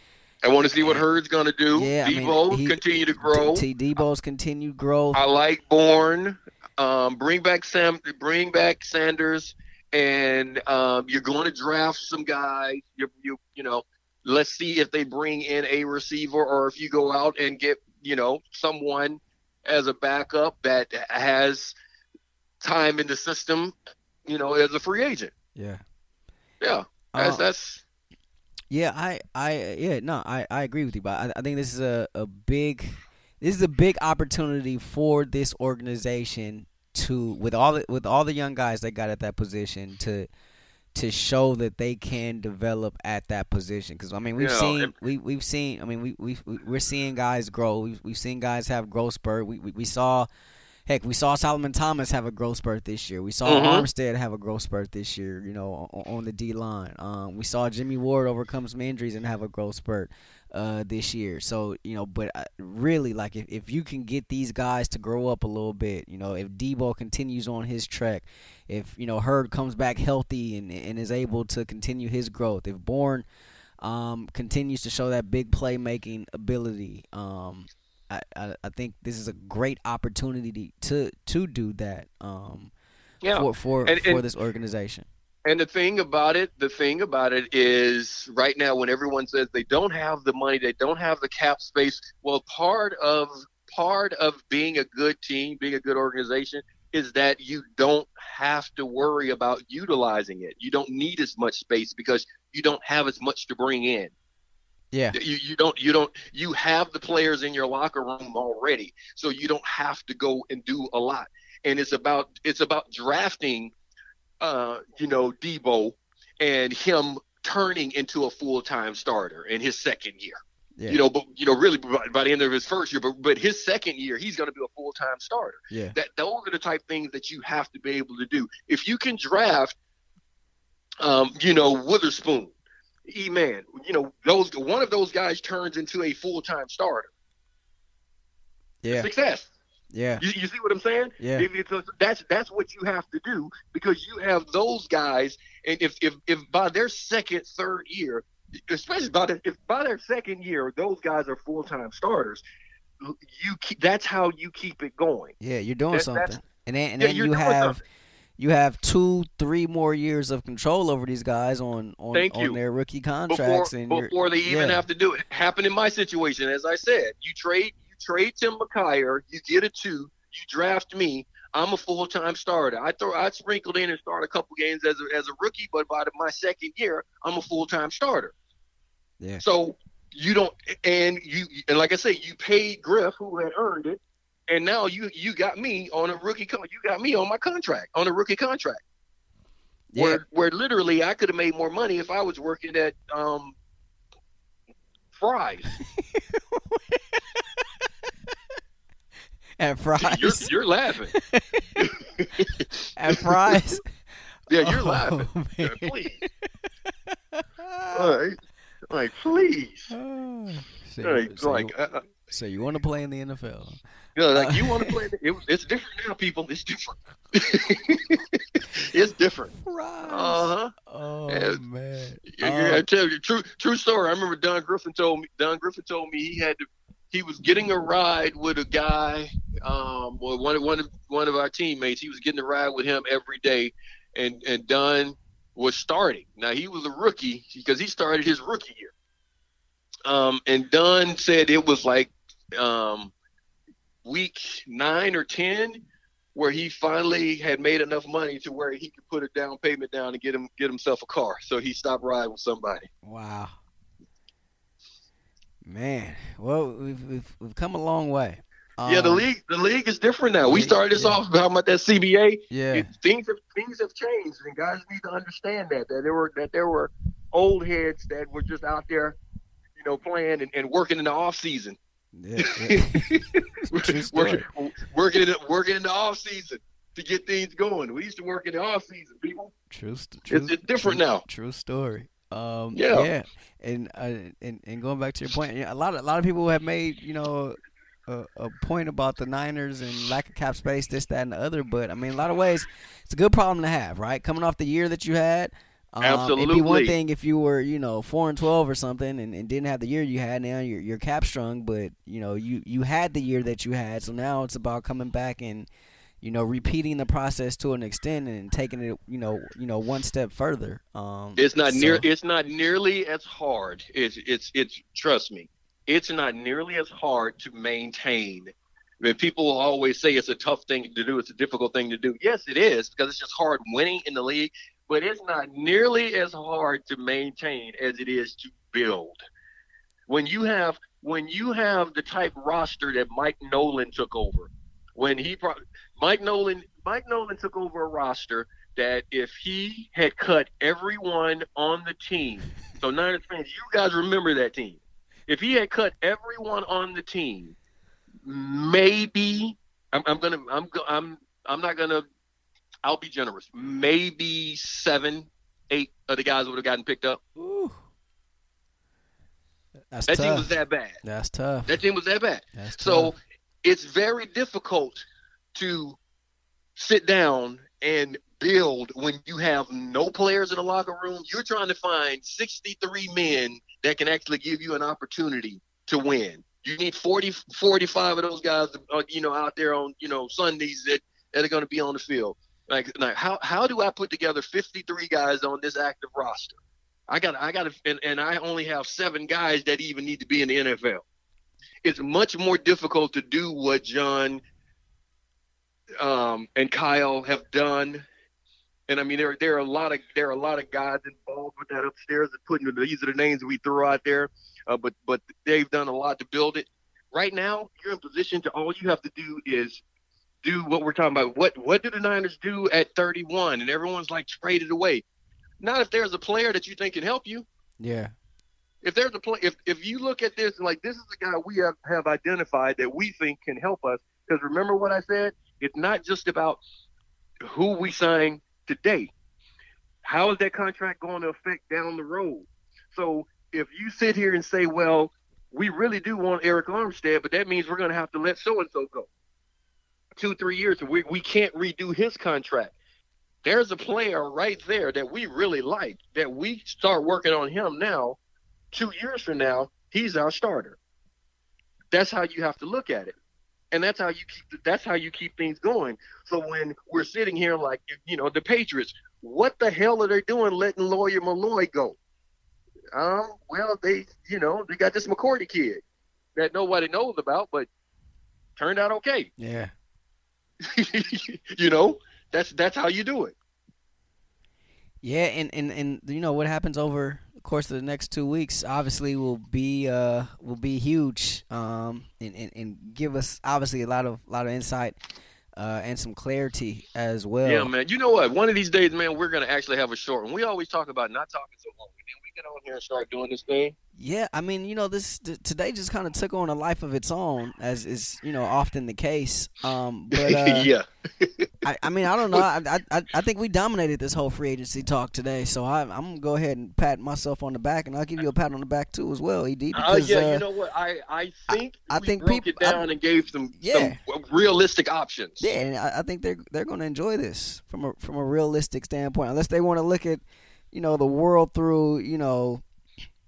I want to see what Hurd's going to do. Yeah, I mean, Deebo he- continue to grow. T. Deebo's continued growth. I like Bourne. Um, bring back Sam. Bring back Sanders, and um, you're going to draft some guys. You you you know. Let's see if they bring in a receiver, or if you go out and get you know someone as a backup that has time in the system. You know, as a free agent. yeah. Yeah, that's Uh, that's Yeah, I, I, yeah, no, I, I agree with you, but I, I think this is a, a big, this is a big opportunity for this organization to, with all the, with all the young guys they got at that position to, to show that they can develop at that position. Because I mean, we've Yeah, seen, and- we, we've seen, I mean, we, we, we're seeing guys grow. We've, we've seen guys have growth spurt. We, we, we saw. Heck, we saw Solomon Thomas have a growth spurt this year. We saw Mhm. Armstead have a growth spurt this year. You know, on, on the D line. Um, we saw Jimmy Ward overcome some injuries and have a growth spurt uh, this year. So you know, but uh, really, like if, if you can get these guys to grow up a little bit, you know, if Deebo continues on his trek, if you know Hurd comes back healthy and and is able to continue his growth, if Bourne um, continues to show that big playmaking ability, um, I, I, I think this is a great opportunity to to do that um, yeah. for for, And- for this organization. And the thing about it, the thing about it is right now when everyone says they don't have the money, they don't have the cap space, well part of part of being a good team, being a good organization is that you don't have to worry about utilizing it. You don't need as much space because you don't have as much to bring in. Yeah. You, you don't you don't you have the players in your locker room already, so you don't have to go and do a lot. And it's about it's about drafting uh, you know, Deebo and him turning into a full time starter in his second year. Yeah. You know, but you know, really by, by the end of his first year, but but his second year, he's going to be a full time starter. Yeah. That those are the type things that you have to be able to do. If you can draft, um, you know, Witherspoon, E man, you know, those one of those guys turns into a full time starter. Yeah. Success. Yeah. You, you see what I'm saying? Yeah. A, that's that's what you have to do because you have those guys, and if if, if by their second, third year, especially by the, if by their second year, those guys are full time starters. You keep, that's how you keep it going. Yeah, you're doing That- something. And then and Yeah, then you have something. You have two, three more years of control over these guys on on, on their rookie Before contracts and before they even yeah. have to do it, happened in my situation. As I said, you trade you trade Tim McKyer, you get a two, you draft me. I'm a full time starter. I throw I sprinkled in and start a couple games as a, as a rookie, but by the, my second year, I'm a full time starter. Yeah. So you don't, and you, and like I say, you paid Griff who had earned it, and now you you got me on a rookie. Con- you got me on my contract on a rookie contract. Yeah. Where where literally I could have made more money if I was working at um Fry's. at Fry's. You're you're laughing. at Fry's. Yeah, you're Oh, laughing. Yeah, please. All right. Like please. Oh. So, Like, so, like you, uh, uh, so you want to play in the NFL? know, like you want to play. It, it's different now, people. It's different. it's different. Fries. Uh huh. oh Yeah. man. Yeah, I tell you, true true story. I remember Don Griffin told me. Don Griffin told me he had to. He was getting a ride with a guy. Um, well, one of one of one of our teammates. He was getting a ride with him every day, and and Don was starting. Now he was a rookie because he started his rookie year. Um, and Don said it was like um, week nine or ten where he finally had made enough money to where he could put a down payment down and get him get himself a car. So he stopped riding with somebody. Wow. Man, well, we've we've, we've come a long way. yeah, the Um, league the league is different now. We started this yeah. off talking about that CBA. Yeah, It- things have things have changed, and guys need to understand that that there were that there were old heads that were just out there, you know, playing and, and working in the off season. yeah, yeah. Working, working in the, working in the off season to get things going. We used to work in the off season, people. True, true. It's, it's different true, now. True story. Um, Yeah. yeah, and uh, and and going back to your point, yeah, a lot of a lot of people have made you know a, a point about the Niners and lack of cap space, this, that, and the other. But I mean, a lot of ways, it's a good problem to have, right? Coming off the year that you had. Um, It'd be one thing if you were, you know, four and twelve or something, and, and didn't have the year you had. Now you're you're cap strung, but you know you you had the year that you had. So now it's about coming back and you know, repeating the process to an extent and taking it, you know, you know, one step further. Um, It's not near. It's not nearly as hard. It's it's it's. Trust me, it's not nearly as hard to maintain. I mean, people always say it's a tough thing to do. It's a difficult thing to do. Yes, it is because it's just hard winning in the league. But it's not nearly as hard to maintain as it is to build. When you have when you have the type roster that Mike Nolan took over, when he brought Mike Nolan, Mike Nolan took over a roster that if he had cut everyone on the team, so Niners fans, you guys remember that team. If he had cut everyone on the team, maybe I'm, I'm gonna I'm I'm I'm not gonna I'll be generous. Maybe seven, eight of the guys would have gotten picked up. Ooh. That's That team was that bad. That's tough. That team was that bad. That's So tough. it's very difficult to sit down and build when you have no players in the locker room. You're trying to find 63 men that can actually give you an opportunity to win. You need 40, 45 of those guys, uh, you know, out there on, you know, Sundays that, that are going to be on the field. Like, like how how do I put together 53 guys on this active roster? I got I got and, and I only have seven guys that even need to be in the NFL. It's much more difficult to do what John um, and Kyle have done. And I mean, there there are a lot of there are a lot of guys involved with that upstairs and putting these are the names we throw out there. Uh, but but they've done a lot to build it. Right now, you're in position to all you have to do is do what we're talking about. What what do the Niners do at 31? And everyone's like traded away. Not if there's a player that you think can help you. Yeah. If there's a play, if if you look at this and like this is the guy we have have identified that we think can help us. Because remember what I said? It's not just about who we sign today. How is that contract going to affect down the road? So if you sit here and say, well, we really do want Arik Armstead, but that means we're going to have to let so and so go. Two, three years, we, we can't redo his contract. There's a player right there that we really like that we start working on him now. Two years from now, he's our starter. That's how you have to look at it and that's how you keep that's how you keep things going. So when we're sitting here like you know the Patriots, what the hell are they doing letting Lawyer Milloy go? Um, well they you know they got this McCourty kid that nobody knows about, but turned out okay. Yeah. you know that's that's how you do it. Yeah, and, and, and you know what happens over the course of the next two weeks obviously will be uh, will be huge um, and, and, and give us obviously a lot of a lot of insight uh, and some clarity as well. Yeah, man. You know what? One of these days, man, we're gonna actually have a short one. We always talk about not talking so long, and then we get on here and start doing this thing. Yeah, I mean, you know, this th- today just kind of took on a life of its own, as is you know often the case. Um, but uh, yeah, I, I, mean, I don't know. I, I I think we dominated this whole free agency talk today, so I, am gonna go ahead and pat myself on the back, and I'll give you a pat on the back too as well, Ed. Oh uh, yeah, uh, you know what? I I think I, think broke people, it down and gave them yeah. some realistic options. Yeah, and I, I think they're they're gonna enjoy this from a from a realistic standpoint, unless they want to look at you know the world through you know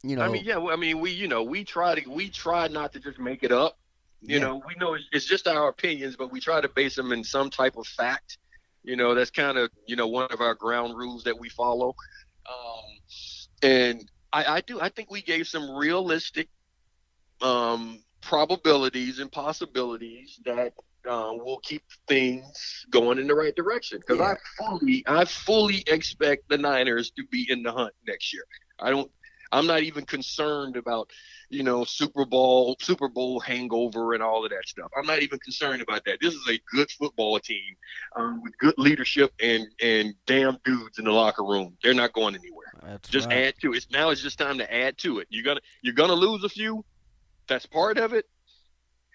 you know. I mean, yeah. I mean, we you know we try to we try not to just make it up. You yeah. know, we know it's, it's just our opinions, but we try to base them in some type of fact. You know, that's kind of you know one of our ground rules that we follow. Um, and I, I do I think we gave some realistic um, probabilities and possibilities that uh, will keep things going in the right direction. Because yeah. I fully, I fully expect the Niners to be in the hunt next year. I don't, I'm not even concerned about, you know, Super Bowl, Super Bowl hangover and all of that stuff. I'm not even concerned about that. This is a good football team um, with good leadership and and damn dudes in the locker room. They're not going anywhere. That's just right. add to it. Now it's just time to add to it. You're gonna you're gonna lose a few. That's part of it,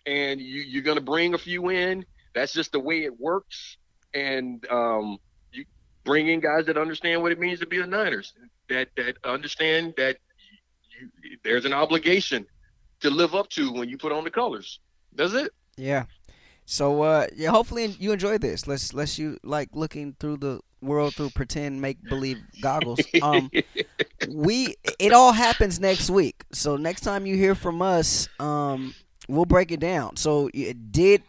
and you you're gonna bring a few in. That's just the way it works. And um, you bring in guys that understand what it means to be a Niners that that understand that you, there's an obligation to live up to when you put on the colors. Does it? Yeah. So uh, yeah, hopefully you enjoy this. Let's let's you like looking through the world through pretend make believe goggles. Um, we it all happens next week. So next time you hear from us, um, we'll break it down. So did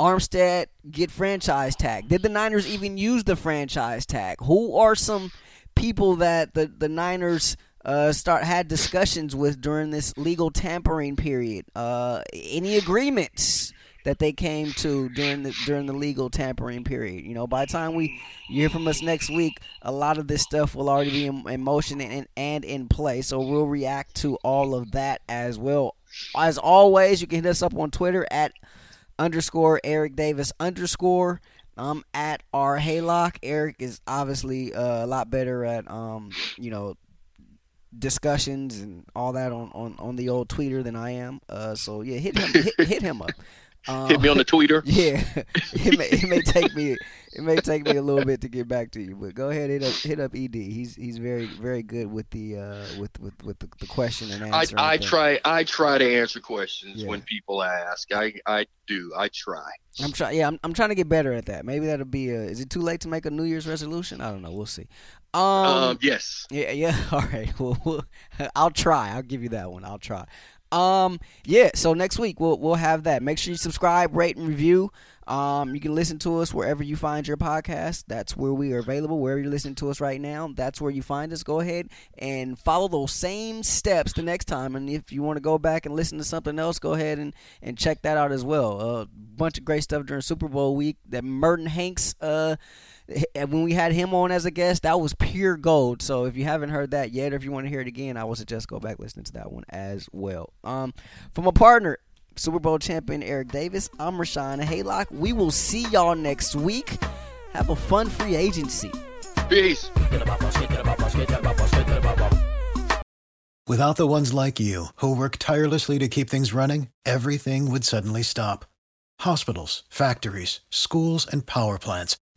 Armstead get franchise tag? Did the Niners even use the franchise tag? Who are some people that the the Niners uh, start had discussions with during this legal tampering period. Uh, any agreements that they came to during the during the legal tampering period. You know, by the time we hear from us next week, a lot of this stuff will already be in, in motion and, and in play. So we'll react to all of that as well. As always, you can hit us up on Twitter at underscore Eric Davis underscore. I'm at R Haylock. Eric is obviously uh, a lot better at um, you know discussions and all that on, on, on the old tweeter than I am. Uh, so yeah, hit him hit, hit him up. Um, hit me on the tweeter. Yeah, it may, it may take me it may take me a little bit to get back to you, but go ahead hit up hit up Ed. He's he's very very good with the uh, with with with the, the question and answer. I, I try I try to answer questions yeah. when people ask. I I do. I try. I'm trying. Yeah, I'm, I'm trying to get better at that. Maybe that'll be. A, is it too late to make a New Year's resolution? I don't know. We'll see. Um, um yes. Yeah. Yeah. All right. Well, I'll try. I'll give you that one. I'll try. Um, yeah. So next week we'll we'll have that. Make sure you subscribe, rate, and review. Um, you can listen to us wherever you find your podcast. That's where we are available. Wherever you're listening to us right now, that's where you find us. Go ahead and follow those same steps the next time. And if you want to go back and listen to something else, go ahead and, and check that out as well. A uh, bunch of great stuff during Super Bowl week. That Merton Hanks, uh, when we had him on as a guest, that was pure gold. So if you haven't heard that yet, or if you want to hear it again, I would suggest go back listening to that one as well. Um, from a partner Super Bowl champion Eric Davis. I'm Rashawn Haylock. We will see y'all next week. Have a fun free agency. Peace. Without the ones like you, who work tirelessly to keep things running, everything would suddenly stop. Hospitals, factories, schools, and power plants,